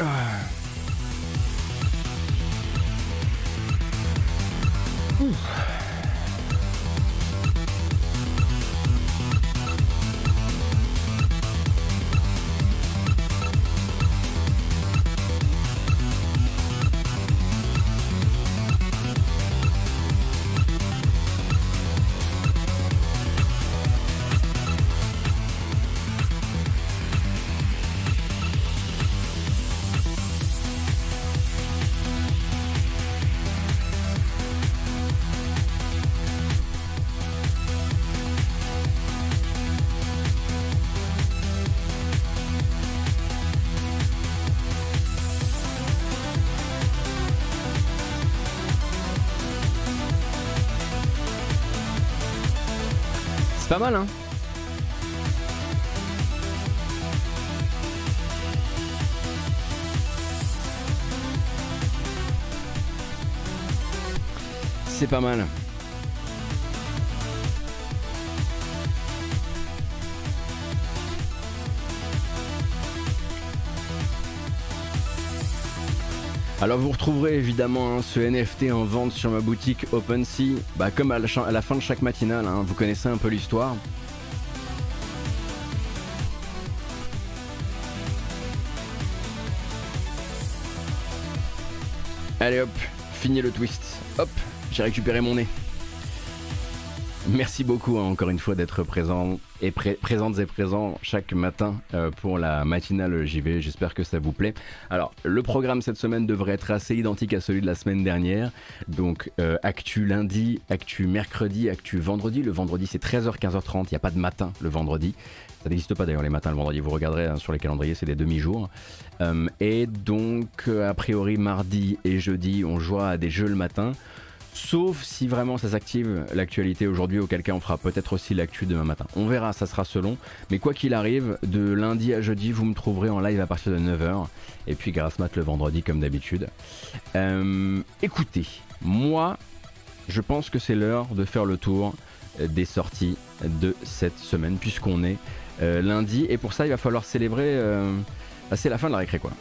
Ah. Mal, hein C'est pas mal. Alors vous retrouverez évidemment hein, ce NFT en vente sur ma boutique OpenSea, bah, comme à la, fin de chaque matinale, hein, vous connaissez un peu l'histoire. Allez hop, fini le twist. Hop, j'ai récupéré mon nez. Merci beaucoup hein, encore une fois d'être présent et présentes et présents chaque matin euh, pour la matinale JV. J'espère que ça vous plaît. Alors, le programme cette semaine devrait être assez identique à celui de la semaine dernière. Donc, euh, actu lundi, actu mercredi, actu vendredi. Le vendredi, c'est 13h, 15h30. Il n'y a pas de matin le vendredi. Ça n'existe pas d'ailleurs les matins le vendredi. Vous regarderez hein, sur les calendriers, c'est des demi-jours. Euh, et donc, a priori, mardi et jeudi, on joue à des jeux le matin. Sauf si vraiment ça s'active l'actualité aujourd'hui, auquel cas on fera peut-être aussi l'actu demain matin. On verra, ça sera selon. Mais quoi qu'il arrive, de lundi à jeudi, vous me trouverez en live à partir de 9h. Et puis grâce mat le vendredi comme d'habitude. Euh, écoutez, moi, je pense que c'est l'heure de faire le tour des sorties de cette semaine, puisqu'on est euh, lundi. Et pour ça, il va falloir célébrer... Euh, bah, c'est la fin de la récré, quoi.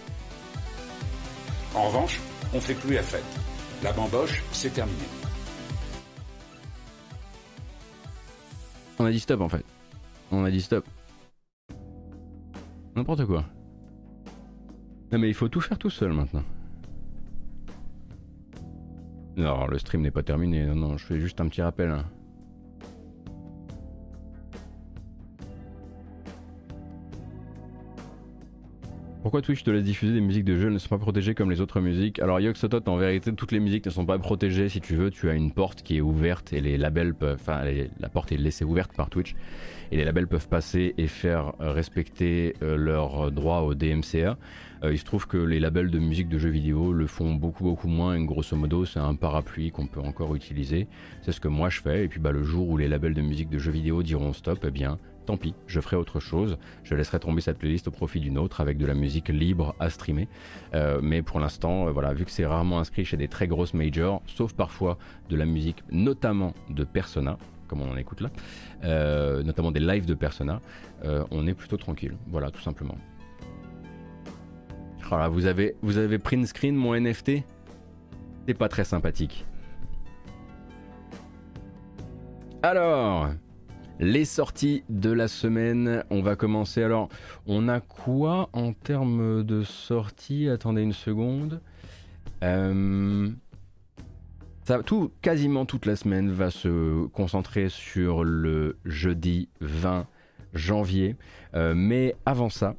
En revanche, on fait plus la fête. La bamboche, c'est terminé. On a dit stop en fait. On a dit stop. N'importe quoi. Non mais il faut tout faire tout seul maintenant. Non, le stream n'est pas terminé. Non, non, je fais juste un petit rappel. Hein. Pourquoi Twitch te laisse diffuser des musiques de jeux ne sont pas protégées comme les autres musiques? Alors Yoxotot, en vérité, toutes les musiques ne sont pas protégées. Si tu veux, tu as une porte qui est ouverte et les labels peuvent, enfin, la porte est laissée ouverte par Twitch et les labels peuvent passer et faire respecter euh, leurs droits au DMCA. Euh, il se trouve que les labels de musique de jeux vidéo le font beaucoup beaucoup moins. Et grosso modo, c'est un parapluie qu'on peut encore utiliser. C'est ce que moi je fais. Et puis bah, le jour où les labels de musique de jeux vidéo diront stop, eh bien tant pis, je ferai autre chose. Je laisserai tomber cette playlist au profit d'une autre avec de la musique libre à streamer. Euh, mais pour l'instant, euh, voilà, vu que c'est rarement inscrit chez des très grosses majors, sauf parfois de la musique, notamment de Persona, comme on en écoute là, euh, notamment des lives de Persona, on est plutôt tranquille. Voilà, tout simplement. Voilà, vous avez, vous avez print screen mon NFT C'est pas très sympathique. Alors, les sorties de la semaine, on va commencer. Alors, on a quoi en termes de sorties? Attendez une seconde. Euh, tout, quasiment toute la semaine va se concentrer sur le jeudi 20 janvier. Euh, mais avant ça,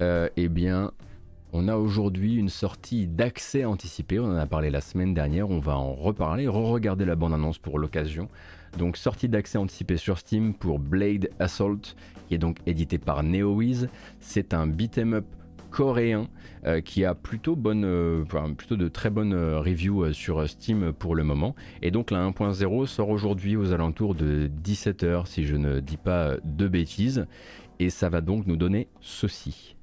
euh, eh bien, on a aujourd'hui une sortie d'accès anticipé. On en a parlé la semaine dernière. On va en reparler, re-regarder la bande-annonce pour l'occasion. Donc sortie d'accès anticipé sur Steam pour Blade Assault, qui est donc édité par NeoWiz. C'est un beat'em up coréen euh, qui a plutôt bonne, euh, plutôt de très bonnes euh, reviews sur Steam pour le moment. Et donc la 1.0 sort aujourd'hui aux alentours de 17h si je ne dis pas de bêtises. Et ça va donc nous donner ceci.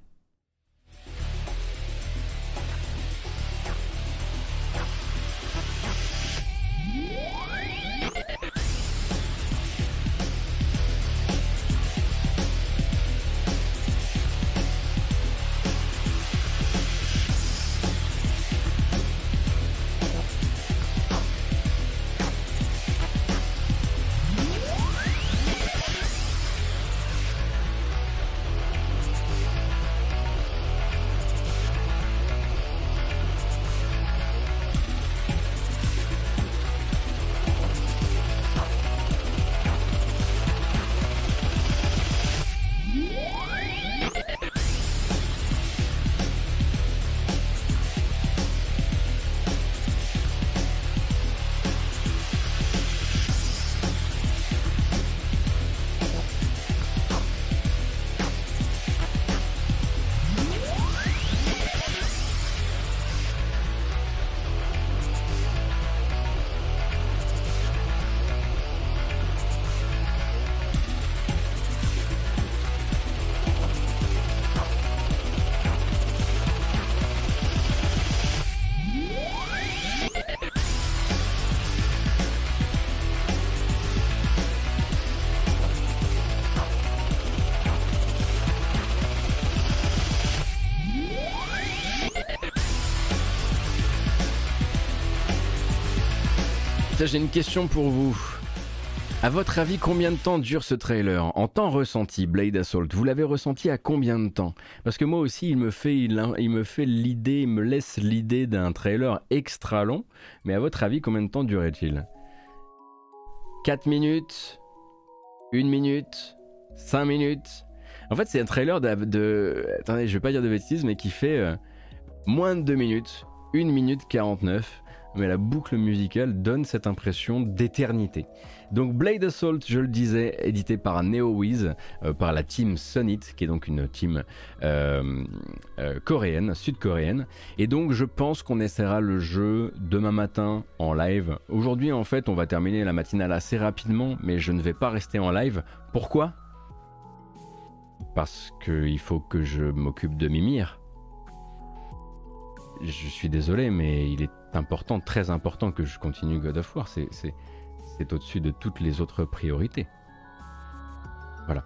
J'ai une question pour vous. À votre avis, combien de temps dure ce trailer En temps ressenti, Blade Assault, vous l'avez ressenti à combien de temps Parce que moi aussi, il me fait, il, me fait l'idée, il me laisse l'idée d'un trailer extra long. Mais à votre avis, combien de temps durait-il 4 minutes une minute, cinq minutes. En fait, c'est un trailer de, Attendez, je vais pas dire de bêtises, mais qui fait euh, moins de deux minutes, une minute 49 mais la boucle musicale donne cette impression d'éternité. Donc Blade Assault, je le disais, édité par NeoWiz, euh, par la team Sonit, qui est donc une team euh, euh, coréenne, sud-coréenne. Et donc je pense qu'on essaiera le jeu demain matin en live. Aujourd'hui en fait on va terminer la matinale assez rapidement, mais je ne vais pas rester en live. Pourquoi? Parce qu'il faut que je m'occupe de Mimir. Je suis désolé, mais il est important, très important que je continue God of War. C'est au-dessus de toutes les autres priorités. Voilà.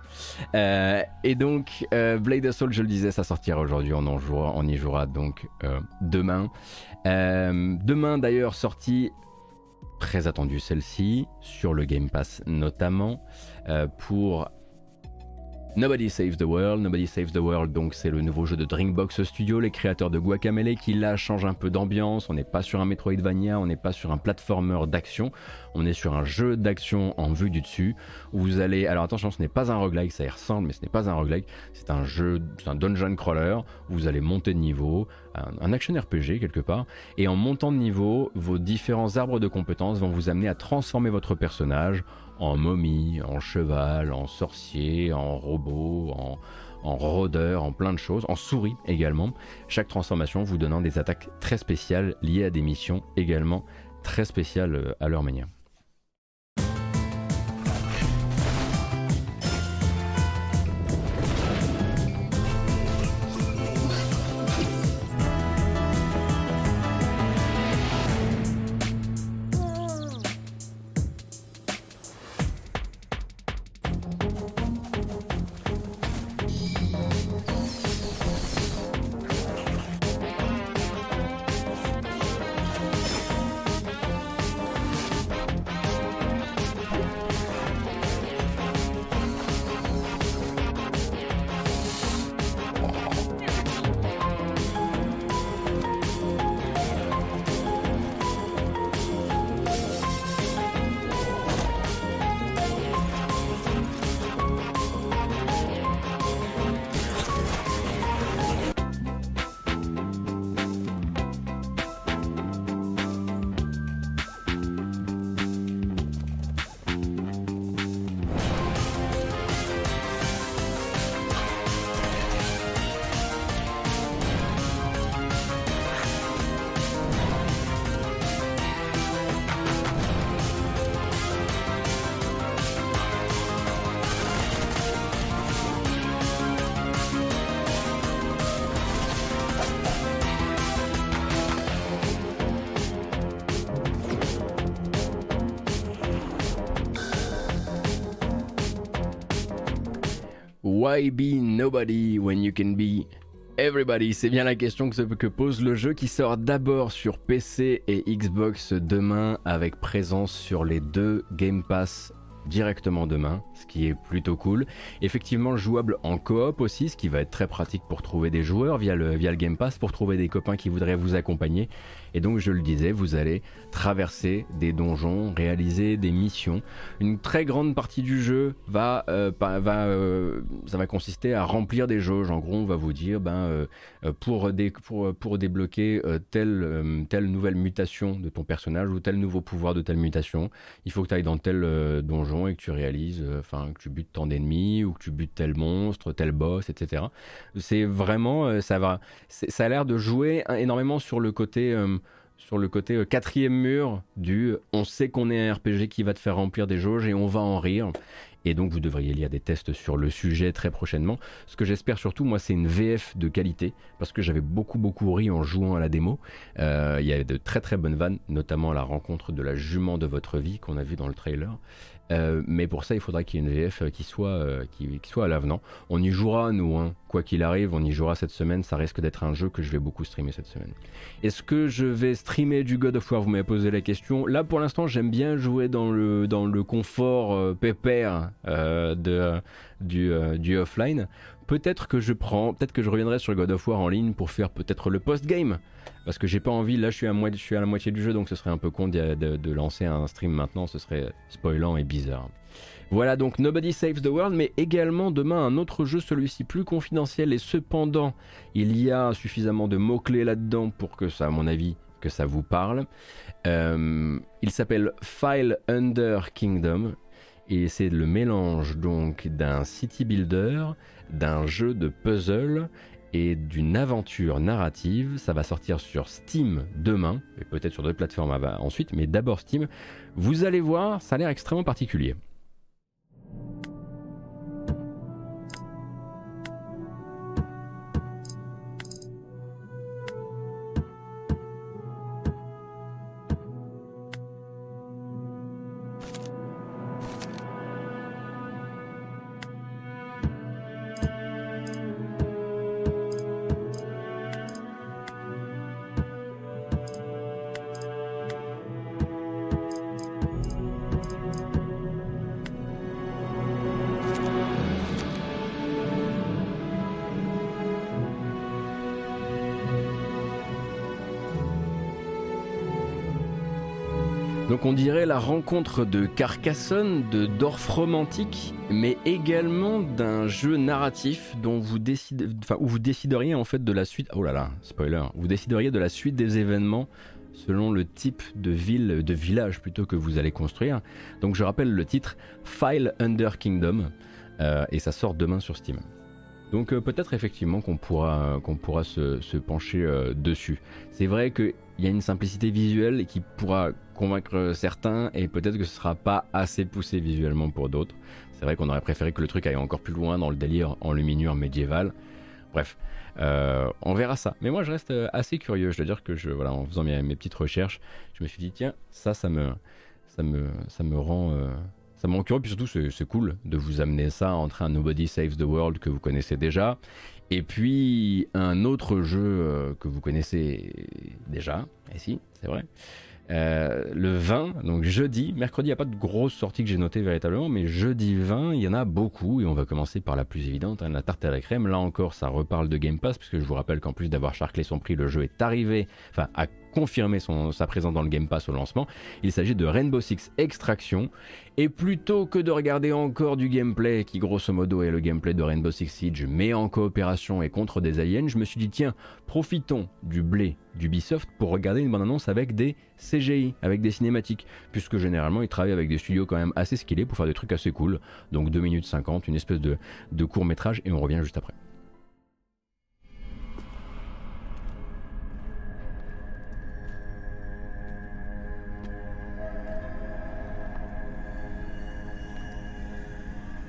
Euh, et donc, euh, Blade Assault, je le disais, ça sortira aujourd'hui, on, on y jouera donc euh, demain. demain d'ailleurs, sortie très attendue celle-ci, sur le Game Pass notamment, pour Nobody Saves the World. Nobody Saves the World, donc c'est le nouveau jeu de Drinkbox Studio, les créateurs de Guacamele, qui là changent un peu d'ambiance. On n'est pas sur un Metroidvania, on n'est pas sur un platformer d'action, on est sur un jeu d'action en vue du dessus. Vous allez, alors attention, ce n'est pas un roguelike, ça y ressemble, mais ce n'est pas un roguelike. C'est un jeu, c'est un dungeon crawler vous allez monter de niveau, un, action RPG quelque part, et en montant de niveau, vos différents arbres de compétences vont vous amener à transformer votre personnage en momie, en cheval, en sorcier, en robot, en, en rôdeur, en plein de choses, en souris également. Chaque transformation vous donnant des attaques très spéciales liées à des missions également très spéciales euh, à leur manière. Why be nobody when you can be everybody? C'est bien la question que, pose le jeu qui sort d'abord sur PC et Xbox demain avec présence sur les deux Game Pass directement demain, ce qui est plutôt cool. Effectivement jouable en coop aussi, ce qui va être très pratique pour trouver des joueurs via le, via le Game Pass, pour trouver des copains qui voudraient vous accompagner. Et donc je le disais, vous allez traverser des donjons, réaliser des missions. Une très grande partie du jeu va, euh, va euh, ça va consister à remplir des jauges. En gros, on va vous dire, ben, euh, pour, pour, pour, débloquer telle, telle nouvelle mutation de ton personnage ou tel nouveau pouvoir de telle mutation, il faut que tu ailles dans tel donjon et que tu réalises, enfin, que tu butes tant d'ennemis ou que tu butes tel monstre, tel boss, etc. C'est vraiment, ça va, ça a l'air de jouer énormément sur le côté sur le côté euh, quatrième mur du on sait qu'on est un RPG qui va te faire remplir des jauges et on va en rire. Et donc vous devriez lire des tests sur le sujet très prochainement. Ce que j'espère surtout, moi, c'est une VF de qualité, parce que j'avais beaucoup beaucoup ri en jouant à la démo. Euh, il y a de très très bonnes vannes, notamment la rencontre de la jument de votre vie qu'on a vu dans le trailer. Euh, mais pour ça, il faudra qu'il y ait une VF qui soit, qui, soit à l'avenant. On y jouera, nous, hein, quoi qu'il arrive, on y jouera cette semaine. Ça risque d'être un jeu que je vais beaucoup streamer cette semaine. Est-ce que je vais streamer du God of War? Vous m'avez posé la question. Là, pour l'instant, j'aime bien jouer dans le, dans le confort euh, pépère de, du, du offline. Peut-être que je prends, peut-être que je reviendrai sur God of War en ligne pour faire peut-être le post-game. Parce que j'ai pas envie, là je suis, à à la moitié du jeu, donc ce serait un peu con de, de, lancer un stream maintenant, ce serait spoilant et bizarre. Voilà donc Nobody Saves the World, mais également demain un autre jeu, celui-ci plus confidentiel, et cependant il y a suffisamment de mots-clés là-dedans pour que ça, à mon avis, que ça vous parle. Euh, il s'appelle File Under Kingdom, et c'est le mélange donc d'un city builder, d'un jeu de puzzle et d'une aventure narrative. Ça va sortir sur Steam demain, et peut-être sur d'autres plateformes ensuite, mais d'abord Steam. Vous allez voir, ça a l'air extrêmement particulier. La rencontre de Carcassonne, de Dorf romantique, mais également d'un jeu narratif dont vous décidez, enfin où vous décideriez en fait de la suite. Oh là là, spoiler. Vous décideriez de la suite des événements selon le type de ville, de village plutôt que vous allez construire. Donc je rappelle le titre File Under Kingdom euh, et ça sort demain sur Steam. Donc euh, peut-être effectivement qu'on pourra, pourra se, pencher euh, dessus. C'est vrai qu'il y a une simplicité visuelle qui pourra convaincre certains et peut-être que ce sera pas assez poussé visuellement pour d'autres. C'est vrai qu'on aurait préféré que le truc aille encore plus loin dans le délire enluminure médiéval. Bref, euh, on verra ça. Mais moi je reste euh, assez curieux. Je dois dire que je, voilà, en faisant mes, petites recherches, je me suis dit tiens, ça, ça me, ça me, ça me rend, euh, ça me rend curieux. Puis surtout, c'est cool de vous amener ça entre un Nobody Saves the World que vous connaissez déjà et puis un autre jeu que vous connaissez déjà. Et si, c'est vrai. Euh, le 20, donc jeudi, mercredi, il n'y a pas de grosse sortie que j'ai notée véritablement, mais jeudi 20, il y en a beaucoup, et on va commencer par la plus évidente, hein, la tarte à la crème. Là encore, ça reparle de Game Pass, puisque je vous rappelle qu'en plus d'avoir charclé son prix, le jeu est arrivé, enfin, a confirmé son, sa présence dans le Game Pass au lancement. Il s'agit de Rainbow Six Extraction, et plutôt que de regarder encore du gameplay, qui grosso modo est le gameplay de Rainbow Six Siege, mais en coopération et contre des aliens, je me suis dit, tiens, profitons du blé d'Ubisoft pour regarder une bande-annonce avec des CGI, avec des cinématiques, puisque généralement ils travaillent avec des studios quand même assez skillés pour faire des trucs assez cool. Donc 2 minutes 50, une espèce de, de court métrage, et on revient juste après.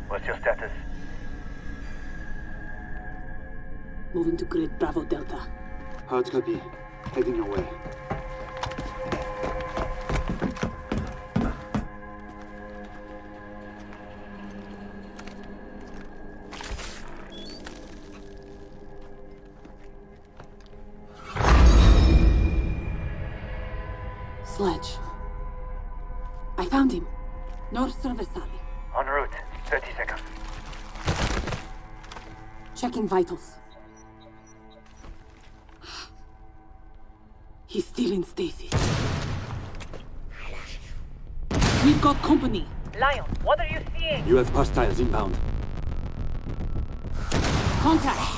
What's your status? Moving to grid Bravo Delta. Hard copy. Heading your way. Vitals. He's still in stasis. We've got company. Lion, what are you seeing? You have hostiles inbound. Contact.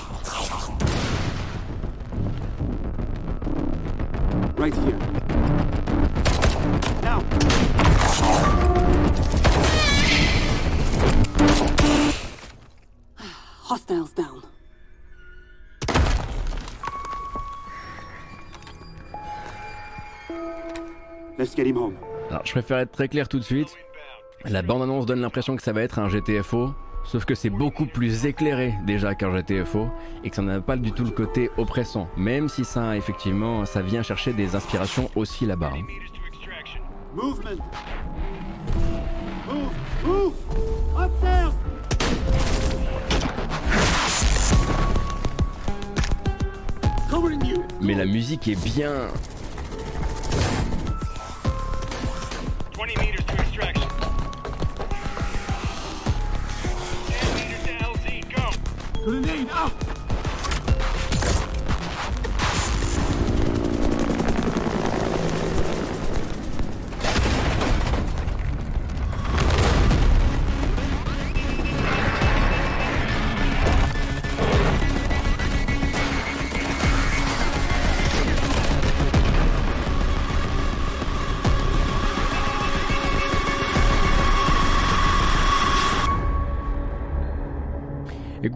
Alors, je préfère être très clair tout de suite. La bande-annonce donne l'impression que ça va être un GTFO, sauf que c'est beaucoup plus éclairé déjà qu'un GTFO et que ça n'a pas du tout le côté oppressant, même si ça, effectivement, ça vient chercher des inspirations aussi là-bas. hein. Movement! Move! Move! Upstairs! Covering you! Mais la musique est bien. grenade out!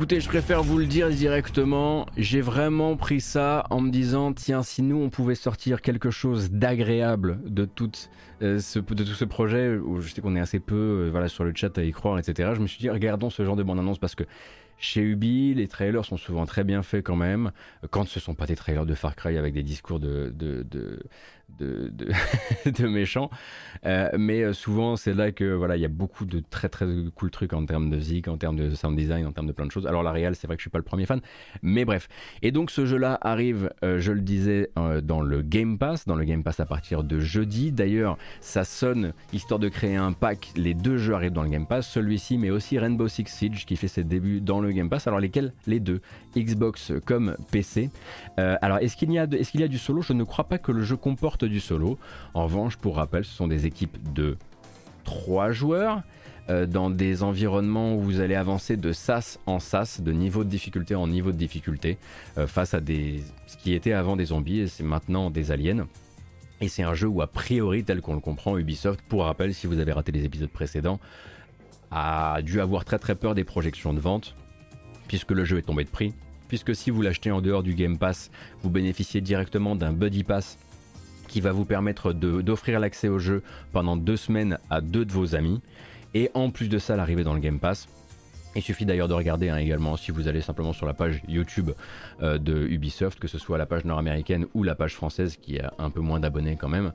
Écoutez, je préfère vous le dire directement. J'ai vraiment pris ça en me disant tiens, si nous on pouvait sortir quelque chose d'agréable de, toute, euh, ce, tout projet, où je sais qu'on est assez peu euh, voilà, sur le chat à y croire, etc. Je me suis dit regardons ce genre de bande-annonce parce que chez Ubi, les trailers sont souvent très bien faits quand même, quand ce sont pas des trailers de Far Cry avec des discours de, de, méchants. Euh, mais euh, souvent, c'est là que voilà, il y a beaucoup de très très cool trucs en termes de zik, en termes de sound design, en termes de plein de choses. Alors la réal, c'est vrai que je suis pas le premier fan, mais bref. Et donc ce jeu-là arrive, euh, je le disais, dans le Game Pass, dans le Game Pass à partir de jeudi. D'ailleurs, ça sonne histoire de créer un pack. Les deux jeux arrivent dans le Game Pass, celui-ci, mais aussi Rainbow Six Siege qui fait ses débuts dans le Game Pass. Alors lesquels? Les deux, Xbox comme PC. Alors est-ce qu'il y a, est-ce qu'il y a du solo? Je ne crois pas que le jeu comporte du solo. En revanche, pour rappel, ce sont des équipes de 3 joueurs euh, dans des environnements où vous allez avancer de sas en sas, de niveau de difficulté en niveau de difficulté, euh, face à des ce qui était avant des zombies et c'est maintenant des aliens. Et c'est un jeu où a priori, tel qu'on le comprend, Ubisoft, pour rappel, si vous avez raté les épisodes précédents, a dû avoir très très peur des projections de vente, puisque le jeu est tombé de prix. Puisque si vous l'achetez en dehors du Game Pass, vous bénéficiez directement d'un Buddy Pass qui va vous permettre d'offrir l'accès au jeu pendant deux semaines à deux de vos amis. Et en plus de ça, l'arrivée dans le Game Pass. Il suffit d'ailleurs de regarder hein, également si vous allez simplement sur la page YouTube euh, de Ubisoft, que ce soit la page nord-américaine ou la page française qui a un peu moins d'abonnés quand même,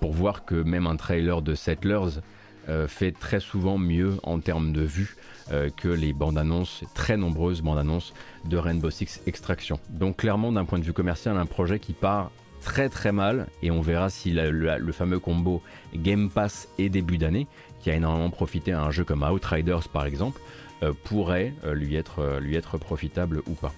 pour voir que même un trailer de Settlers euh, fait très souvent mieux en termes de vues euh, que les bandes annonces, très nombreuses bandes annonces de Rainbow Six Extraction. Donc clairement d'un point de vue commercial, un projet qui part très très mal et on verra si le, fameux combo Game Pass et début d'année, qui a énormément profité à un jeu comme Outriders par exemple, euh, pourrait euh, lui, être, euh, lui être profitable ou pas.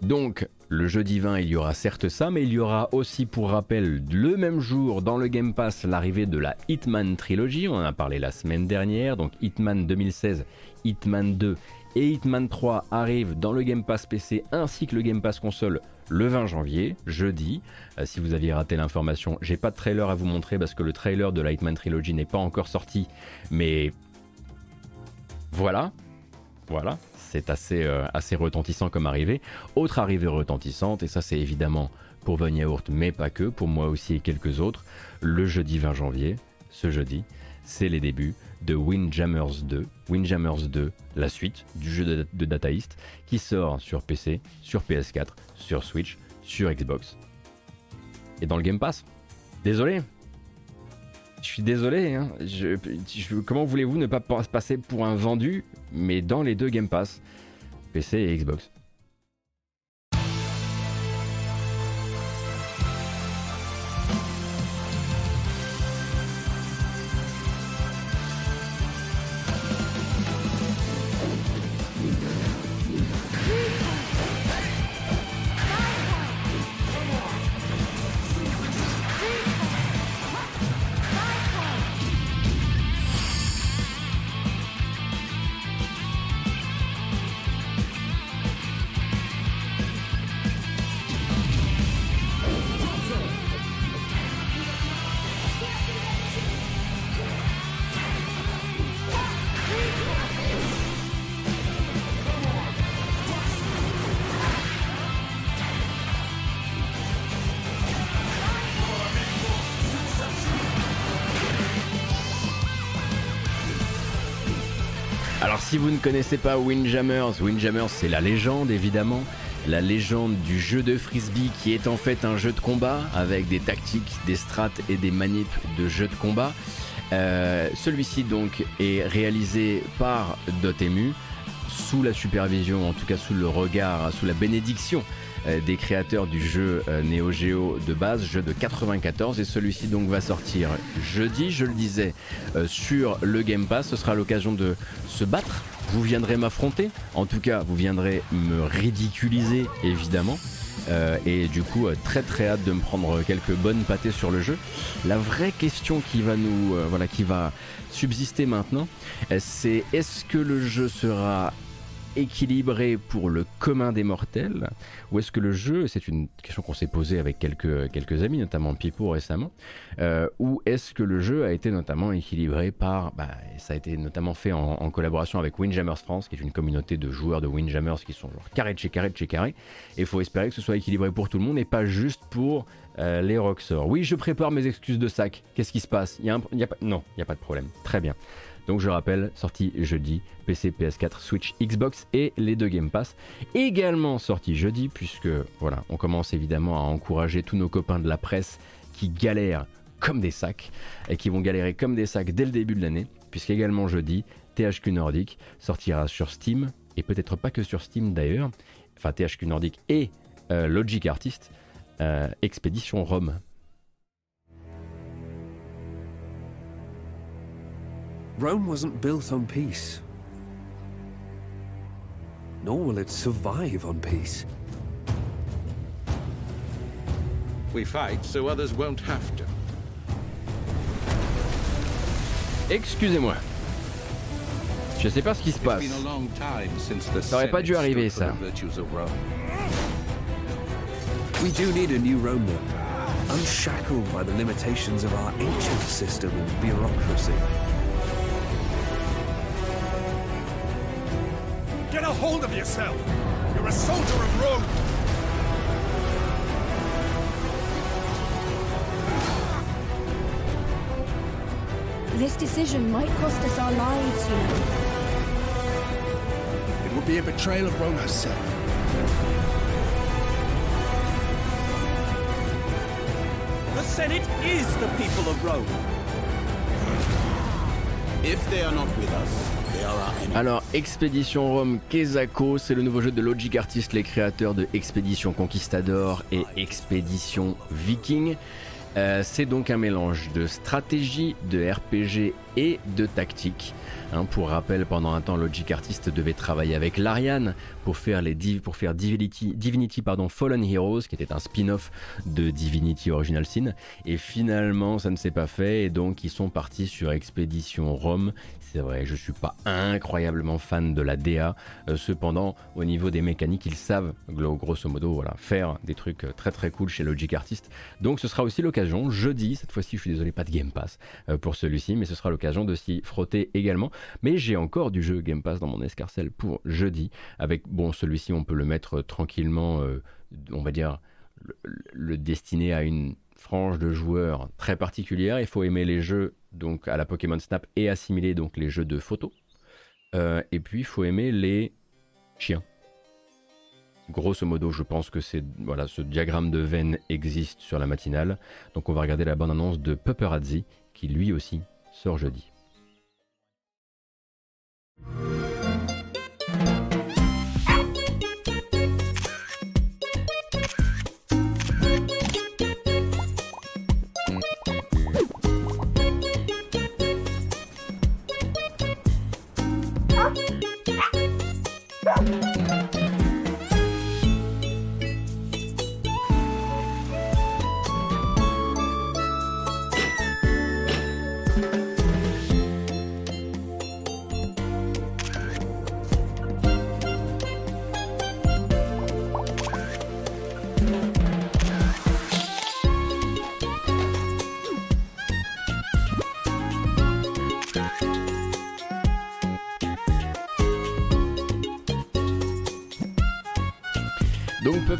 Donc, le jeudi 20, il y aura certes ça, mais il y aura aussi, pour rappel, le même jour dans le Game Pass, l'arrivée de la Hitman Trilogy. On en a parlé la semaine dernière. Donc, Hitman 2016, Hitman 2 et Hitman 3 arrivent dans le Game Pass PC ainsi que le Game Pass console le 20 janvier, jeudi. Euh, si vous aviez raté l'information, j'ai pas de trailer à vous montrer parce que le trailer de la Hitman Trilogy n'est pas encore sorti. Mais voilà, voilà, c'est assez, euh, assez retentissant comme arrivée. Autre arrivée retentissante, et ça c'est évidemment pour Von Yaourt, mais pas que, pour moi aussi et quelques autres, le jeudi 20 janvier, ce jeudi, c'est les débuts de Windjammers 2. Windjammers 2, la suite du jeu de, Data East, qui sort sur PC, sur PS4, sur Switch, sur Xbox. Et dans le Game Pass? Désolé, je suis désolé, hein. Comment voulez-vous ne pas pa- passer pour un vendu, mais dans les deux Game Pass, PC et Xbox? Si vous ne connaissez pas Windjammers, Windjammers c'est la légende évidemment, la légende du jeu de frisbee qui est en fait un jeu de combat avec des tactiques, des strates et des manips de jeu de combat. Euh, Celui-ci donc est réalisé par Dotemu sous la supervision, en tout cas sous le regard, sous la bénédiction des créateurs du jeu euh, Neo Geo de base, jeu de 94 et celui-ci donc va sortir jeudi, je le disais, euh, sur le Game Pass. Ce sera l'occasion de se battre. Vous viendrez m'affronter, en tout cas vous viendrez me ridiculiser évidemment. et du coup, très très hâte de me prendre quelques bonnes pâtées sur le jeu. La vraie question qui va nous, voilà, qui va subsister maintenant, c'est est-ce que le jeu sera équilibré pour le commun des mortels Ou est-ce que le jeu, c'est une question qu'on s'est posée avec quelques, amis, notamment Pipo récemment, euh, ou est-ce que le jeu a été notamment équilibré par, bah, ça a été notamment fait en, collaboration avec Windjammers France, qui est une communauté de joueurs de Windjammers qui sont genre carré de chez carré de chez carré, et il faut espérer que ce soit équilibré pour tout le monde et pas juste pour euh, les Roxor. Oui, je prépare mes excuses de sac. Qu'est-ce qui se passe? Y. Non, il n'y a pas de problème. Très bien. Donc je rappelle, sorti jeudi, PC, PS4, Switch, Xbox et les deux Game Pass. Également sorti jeudi, puisque voilà, on commence évidemment à encourager tous nos copains de la presse qui galèrent comme des sacs et qui vont galérer comme des sacs dès le début de l'année, puisqu'également jeudi, THQ Nordic sortira sur Steam, et peut-être pas que sur Steam d'ailleurs, enfin THQ Nordic et euh, Logic Artist, euh, Expédition Rome. Rome wasn't built on peace. Nor will it survive on peace. We fight so others won't have to. Excusez-moi. Je sais pas ce qui se passe. Ça aurait pas dû arriver ça. We do need a new Rome though. Unshackled by the limitations of our ancient system and bureaucracy. Of yourself! You're a soldier of Rome! This decision might cost us our lives, you know. It would be a betrayal of Rome herself. The Senate is the people of Rome. If they are not with us, Alors, Expédition Rome Kezako, c'est le nouveau jeu de Logic Artist, les créateurs de Expédition Conquistador et Expédition Viking. Euh, c'est donc un mélange de stratégie, de RPG et de tactique. Hein, pour rappel, pendant un temps, Logic Artist devait travailler avec Larian pour faire, les pour faire Divinity, Divinity pardon, Fallen Heroes, qui était un spin-off de Divinity Original Sin. Et finalement, ça ne s'est pas fait, et donc ils sont partis sur Expédition Rome, c'est vrai, je suis pas incroyablement fan de la DA. Euh, cependant, au niveau des mécaniques, ils savent, grosso modo, voilà, faire des trucs euh, très très cool chez Logic Artist. Donc ce sera aussi l'occasion, jeudi, cette fois-ci, je suis désolé, pas de Game Pass euh, pour celui-ci, mais ce sera l'occasion de s'y frotter également. Mais j'ai encore du jeu Game Pass dans mon escarcelle pour jeudi. Avec, bon, celui-ci, on peut le mettre tranquillement, on va dire, le destiner à une frange de joueurs très particulière. Il faut aimer les jeux donc à la Pokémon Snap et assimiler donc les jeux de photos. Euh, et puis il faut aimer les chiens. Grosso modo, je pense que c'est voilà, ce diagramme de veine existe sur la matinale. Donc on va regarder la bande annonce de Pupperazzi qui lui aussi sort jeudi.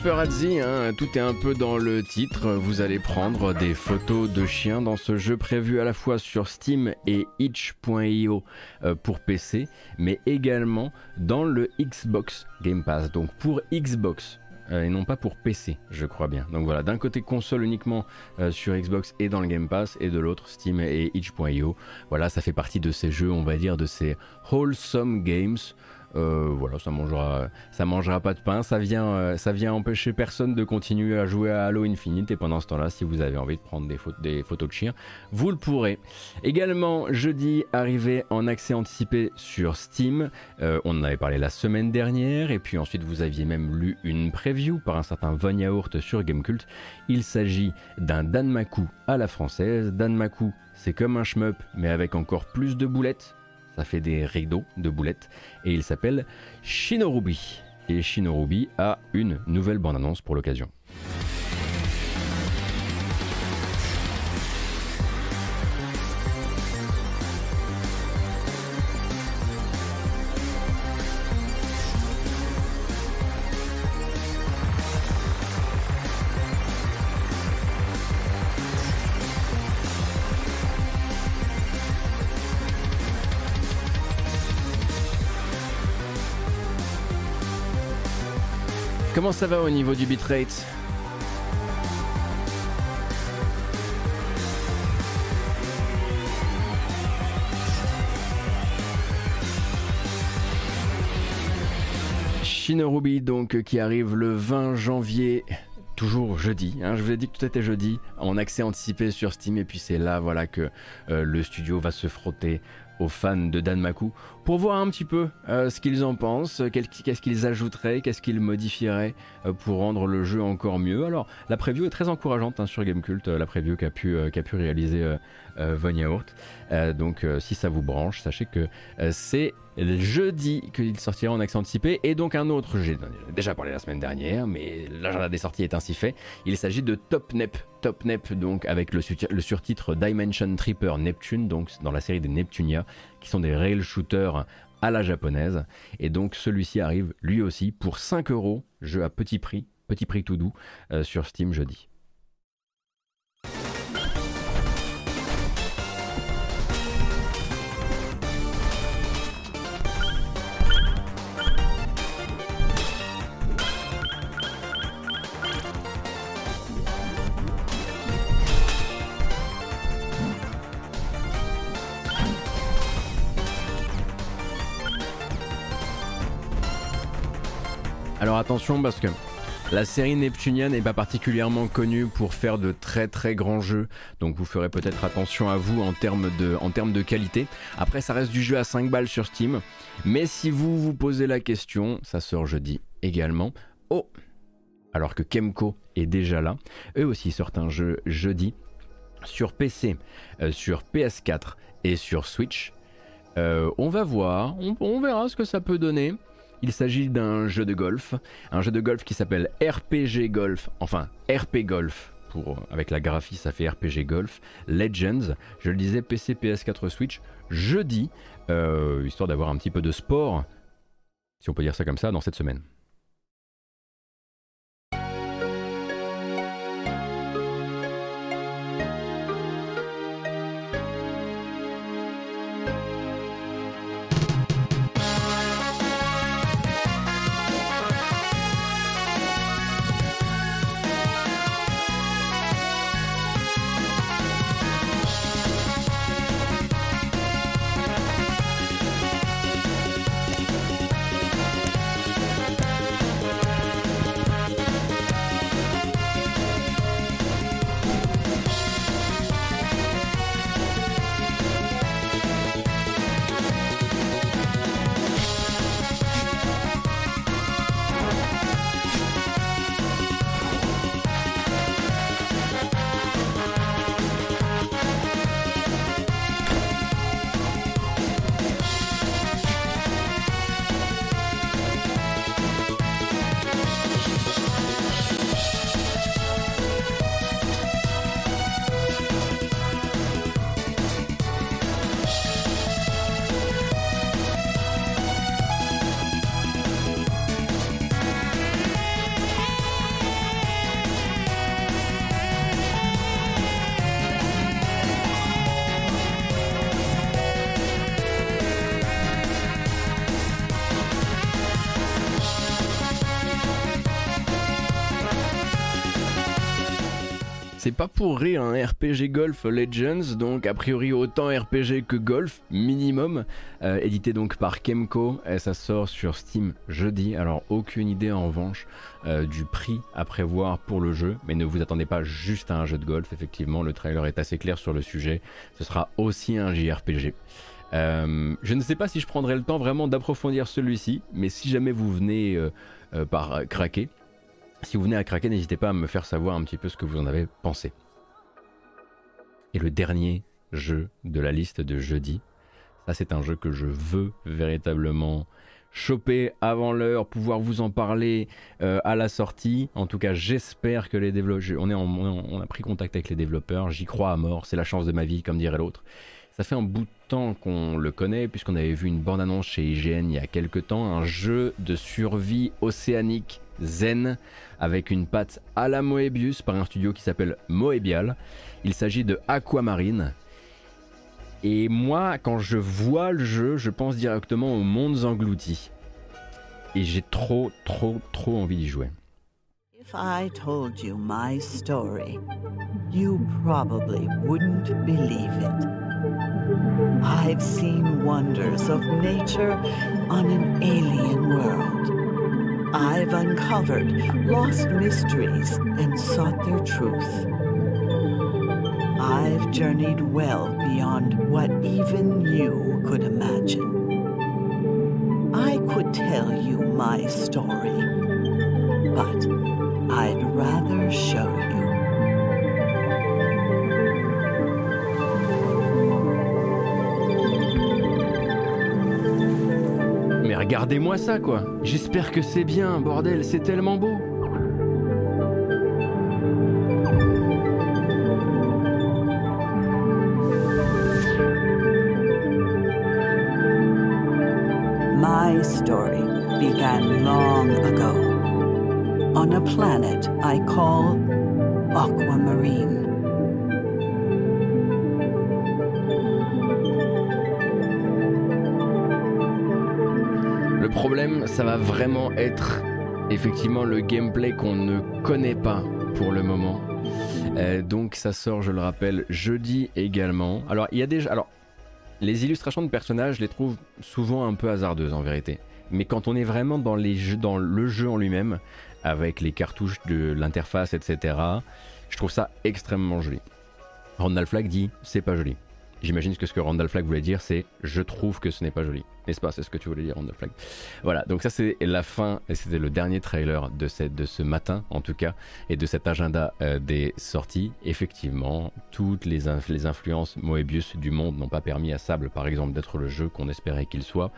Paparazzi, hein, tout est un peu dans le titre. Vous allez prendre des photos de chiens dans ce jeu prévu à la fois sur Steam et itch.io euh, pour PC, mais également dans le Xbox Game Pass. Donc pour Xbox, euh, et non pas pour PC, je crois bien. Donc voilà, d'un côté console uniquement euh, sur Xbox et dans le Game Pass, et de l'autre Steam et itch.io. Voilà, ça fait partie de ces jeux, on va dire, de ces wholesome games Euh, voilà, ça mangera, ça mangera pas de pain. Ça vient, euh, ça vient empêcher personne de continuer à jouer à Halo Infinite. Et pendant ce temps-là, si vous avez envie de prendre des, des photos de chiens, vous le pourrez. Également, jeudi, arrivé en accès anticipé sur Steam. Euh, on en avait parlé la semaine dernière. Et puis ensuite, vous aviez même lu une preview par un certain Von Yaourt sur Gamecult. Il s'agit d'un Danmaku à la française. Danmaku, c'est comme un shmup, mais avec encore plus de boulettes. Ça fait des rideaux de boulettes. Et il s'appelle Shinorubi. Et Shinorubi a une nouvelle bande-annonce pour l'occasion. Comment ça va au niveau du bitrate Shinorubi donc qui arrive le 20 janvier toujours jeudi. hein. je vous ai dit que tout était jeudi en accès anticipé sur Steam et puis c'est là voilà que euh, le studio va se frotter aux fans de Danmaku pour voir un petit peu euh, ce qu'ils en pensent, quel- qu'est-ce qu'ils ajouteraient, qu'est-ce qu'ils modifieraient euh, pour rendre le jeu encore mieux. Alors la preview est très encourageante hein, sur Gamecult, euh, la preview qu'a pu, euh, pu réaliser euh, euh, Von Yaourt. Euh, donc euh, si ça vous branche, sachez que euh, c'est jeudi qu'il sortira en accès anticipé et donc un autre, j'ai déjà parlé la semaine dernière, mais l'agenda des sorties est ainsi fait. Il s'agit de Topnep. Topnep donc avec le, le surtitre Dimension Tripper Neptune, donc dans la série des Neptunia, qui sont des rail shooters à la japonaise. Et donc celui-ci arrive lui aussi pour 5 euros, jeu à petit prix, petit prix tout doux, euh, sur Steam jeudi. Attention parce que la série Neptunia n'est pas particulièrement connue pour faire de très très grands jeux, donc vous ferez peut-être attention à vous en termes de, en termes de qualité. Après ça reste du jeu à 5 balles sur Steam, mais si vous vous posez la question, ça sort jeudi également. Oh Alors que Kemco est déjà là, eux aussi sortent un jeu jeudi sur PC, euh, sur PS4 et sur Switch. Euh, on va voir, on verra ce que ça peut donner. Il s'agit d'un jeu de golf, un jeu de golf qui s'appelle RPG Golf, enfin RP Golf. Pour, avec la graphie, ça fait RPG Golf Legends. Je le disais, PC, PS4, Switch, jeudi, euh, histoire d'avoir un petit peu de sport, si on peut dire ça comme ça, dans cette semaine. C'est pas pour rire, un RPG Golf Legends, donc a priori autant RPG que Golf, minimum, euh, édité donc par Kemco, et ça sort sur Steam jeudi, alors aucune idée en revanche euh, du prix à prévoir pour le jeu, mais ne vous attendez pas juste à un jeu de golf, effectivement, le trailer est assez clair sur le sujet, ce sera aussi un JRPG. Euh, je ne sais pas si je prendrai le temps vraiment d'approfondir celui-ci, mais si jamais vous venez par craquer, si vous venez à craquer, n'hésitez pas à me faire savoir un petit peu ce que vous en avez pensé. Et le dernier jeu de la liste de jeudi, ça c'est un jeu que je veux véritablement choper avant l'heure, pouvoir vous en parler euh, à la sortie. En tout cas, j'espère que les développeurs, on, a pris contact avec les développeurs, j'y crois à mort, c'est la chance de ma vie, comme dirait l'autre. Ça fait un bout de temps qu'on le connaît, puisqu'on avait vu une bande-annonce chez IGN il y a quelques temps, un jeu de survie océanique zen avec une patte à la Moebius par un studio qui s'appelle Moebial. Il s'agit de Aquamarine. Et moi, quand je vois le jeu, je pense directement aux mondes engloutis. Et j'ai trop, trop, trop envie d'y jouer. If I told you my story, you probably wouldn't believe it. I've seen wonders of nature on an alien world. I've uncovered lost mysteries and sought their truth. I've journeyed well beyond what even you could imagine. I could tell you my story, but I'd rather show you. Regardez-moi ça quoi. J'espère que c'est bien, bordel, c'est tellement beau. My story began long ago on a planet I call Aquamarine. Problème, ça va vraiment être effectivement le gameplay qu'on ne connaît pas pour le moment. Euh, donc ça sort, je le rappelle, jeudi également. Alors il y a déjà, alors les illustrations de personnages, je les trouve souvent un peu hasardeuses en vérité. Mais quand on est vraiment dans dans le jeu en lui-même, avec les cartouches de l'interface, etc., je trouve ça extrêmement joli. Randall Flagg dit c'est pas joli. J'imagine que ce que Randall Flagg voulait dire, c'est je trouve que ce n'est pas joli. N'est-ce pas? C'est ce que tu voulais dire, Randall Flagg. Voilà, donc ça c'est la fin, et c'était le dernier trailer de, cette, de ce matin, en tout cas, et de cet agenda euh, des sorties. Effectivement, toutes les, les influences Moebius du monde n'ont pas permis à Sable, par exemple, d'être le jeu qu'on espérait qu'il soit.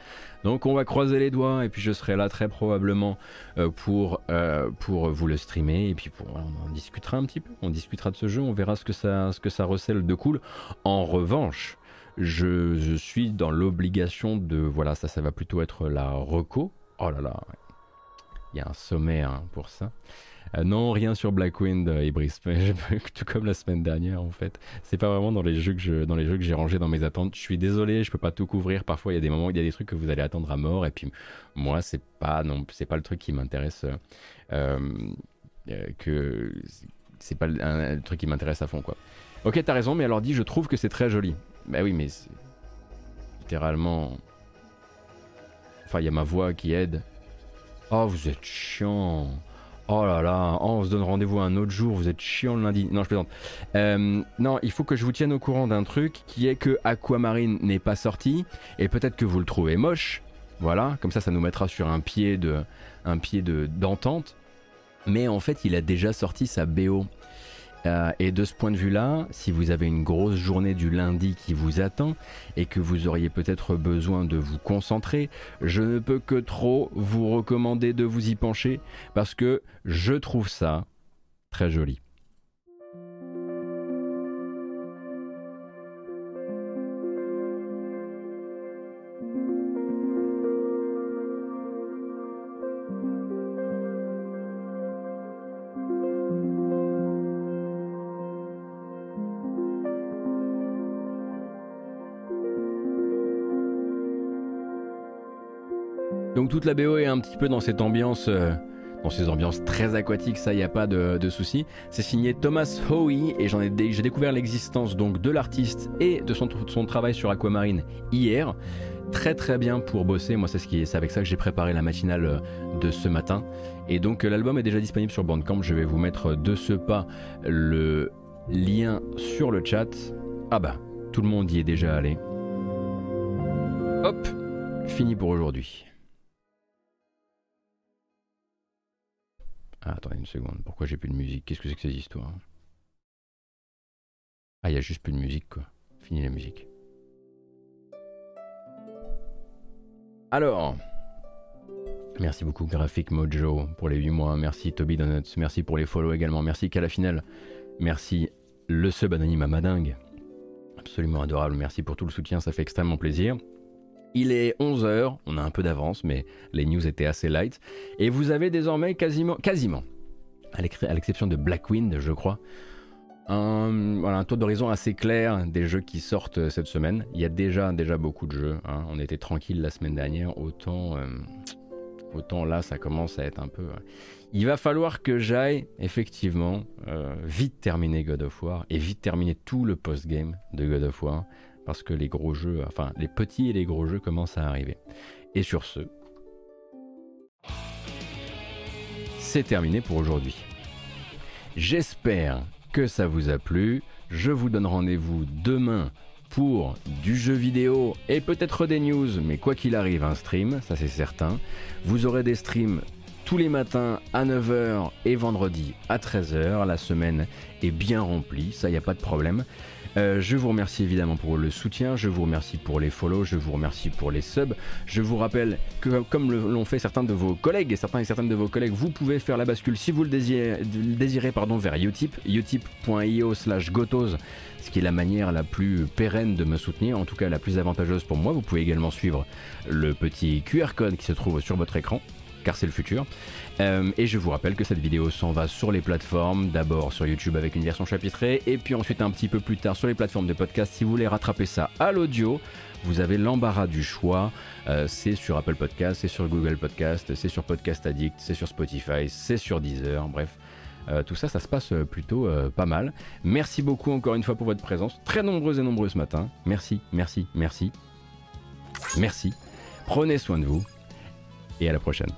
Donc on va croiser les doigts, et puis je serai là très probablement euh, pour, euh, pour vous le streamer, et puis pour, on en discutera un petit peu. On discutera de ce jeu, on verra ce que ça, ce que ça recèle de cool. En revanche, je, suis dans l'obligation de. Voilà, ça, ça va plutôt être la reco. Oh là là, il y a un sommet hein, pour ça. Euh, non, rien sur Blackwind et euh, Brice, tout comme la semaine dernière en fait. C'est pas vraiment dans les jeux que je, dans les jeux que j'ai rangés dans mes attentes. Je suis désolé, je peux pas tout couvrir. Parfois, il y a des moments, il y a des trucs que vous allez attendre à mort. Et puis moi, c'est pas non, c'est pas le truc qui m'intéresse. Euh, que c'est pas le truc qui m'intéresse à fond quoi. Ok, t'as raison, mais alors dit, je trouve que c'est très joli. Bah oui, mais littéralement. Enfin, il y a ma voix qui aide. Oh, vous êtes chiant. Oh là là, oh, on se donne rendez-vous un autre jour, vous êtes chiant le lundi. Non, je plaisante. Euh, non, il faut que je vous tienne au courant d'un truc qui est que Aquamarine n'est pas sorti et peut-être que vous le trouvez moche. Voilà, comme ça, ça nous mettra sur un pied de, un pied de d'entente. Mais en fait, il a déjà sorti sa BO euh, et de ce point de vue-là, si vous avez une grosse journée du lundi qui vous attend et que vous auriez peut-être besoin de vous concentrer, je ne peux que trop vous recommander de vous y pencher parce que je trouve ça très joli. Toute la BO est un petit peu dans cette ambiance, euh, dans ces ambiances très aquatiques, ça y a pas de, de souci. C'est signé Thomas Howe et j'en ai, j'ai découvert l'existence donc de l'artiste et de son, travail sur Aquamarine hier. Très très bien pour bosser. Moi, c'est c'est avec ça que j'ai préparé la matinale euh, de ce matin. Et donc, euh, l'album est déjà disponible sur Bandcamp. Je vais vous mettre de ce pas le lien sur le chat. Ah bah, tout le monde y est déjà allé. Hop, fini pour aujourd'hui. Ah, attendez une seconde. Pourquoi j'ai plus de musique? Qu'est-ce que c'est que ces histoires? Ah, il y a juste plus de musique, quoi. Fini la musique. Alors, merci beaucoup Graphic Mojo pour les 8 mois, merci Toby Donuts, merci pour les follow également, merci Calafinel, merci le sub anonyme à Madingue, absolument adorable, merci pour tout le soutien, ça fait extrêmement plaisir. Il est 11h, on a un peu d'avance, mais les news étaient assez light, et vous avez désormais quasiment, quasiment, à l'ex- à l'exception de Blackwind, je crois, un, voilà, un tour d'horizon assez clair des jeux qui sortent euh, cette semaine. Il y a déjà, déjà beaucoup de jeux. hein. On était tranquille la semaine dernière, autant, euh, autant là ça commence à être un peu. Il va falloir que j'aille effectivement euh, vite terminer God of War et vite terminer tout le post-game de God of War parce que les gros jeux, enfin les petits et les gros jeux commencent à arriver. Et sur ce, c'est terminé pour aujourd'hui. J'espère que ça vous a plu. Je vous donne rendez-vous demain pour du jeu vidéo et peut-être des news, mais quoi qu'il arrive, un stream, ça c'est certain. Vous aurez des streams tous les matins à 9h et vendredi à 13h. La semaine est bien remplie, ça y a pas de problème. Euh, je vous remercie évidemment pour le soutien, je vous remercie pour les follow, je vous remercie pour les subs. Je vous rappelle que comme l'ont fait certains de vos collègues certains et certaines de vos collègues, vous pouvez faire la bascule si vous le désirez, désirez pardon, vers Utip, utip.io slash gotos, ce qui est la manière la plus pérenne de me soutenir, en tout cas la plus avantageuse pour moi. Vous pouvez également suivre le petit QR code qui se trouve sur votre écran, car c'est le futur. Euh, et je vous rappelle que cette vidéo s'en va sur les plateformes, d'abord sur YouTube avec une version chapitrée, et puis ensuite un petit peu plus tard sur les plateformes de podcast. Si vous voulez rattraper ça à l'audio, vous avez l'embarras du choix. Euh, c'est sur Apple Podcast, c'est sur Google Podcast, c'est sur Podcast Addict, c'est sur Spotify, c'est sur Deezer, bref. Euh, tout ça, ça se passe plutôt pas mal. Merci beaucoup encore une fois pour votre présence, très nombreuses et nombreux ce matin. Merci, merci, merci. Merci. Prenez soin de vous et à la prochaine.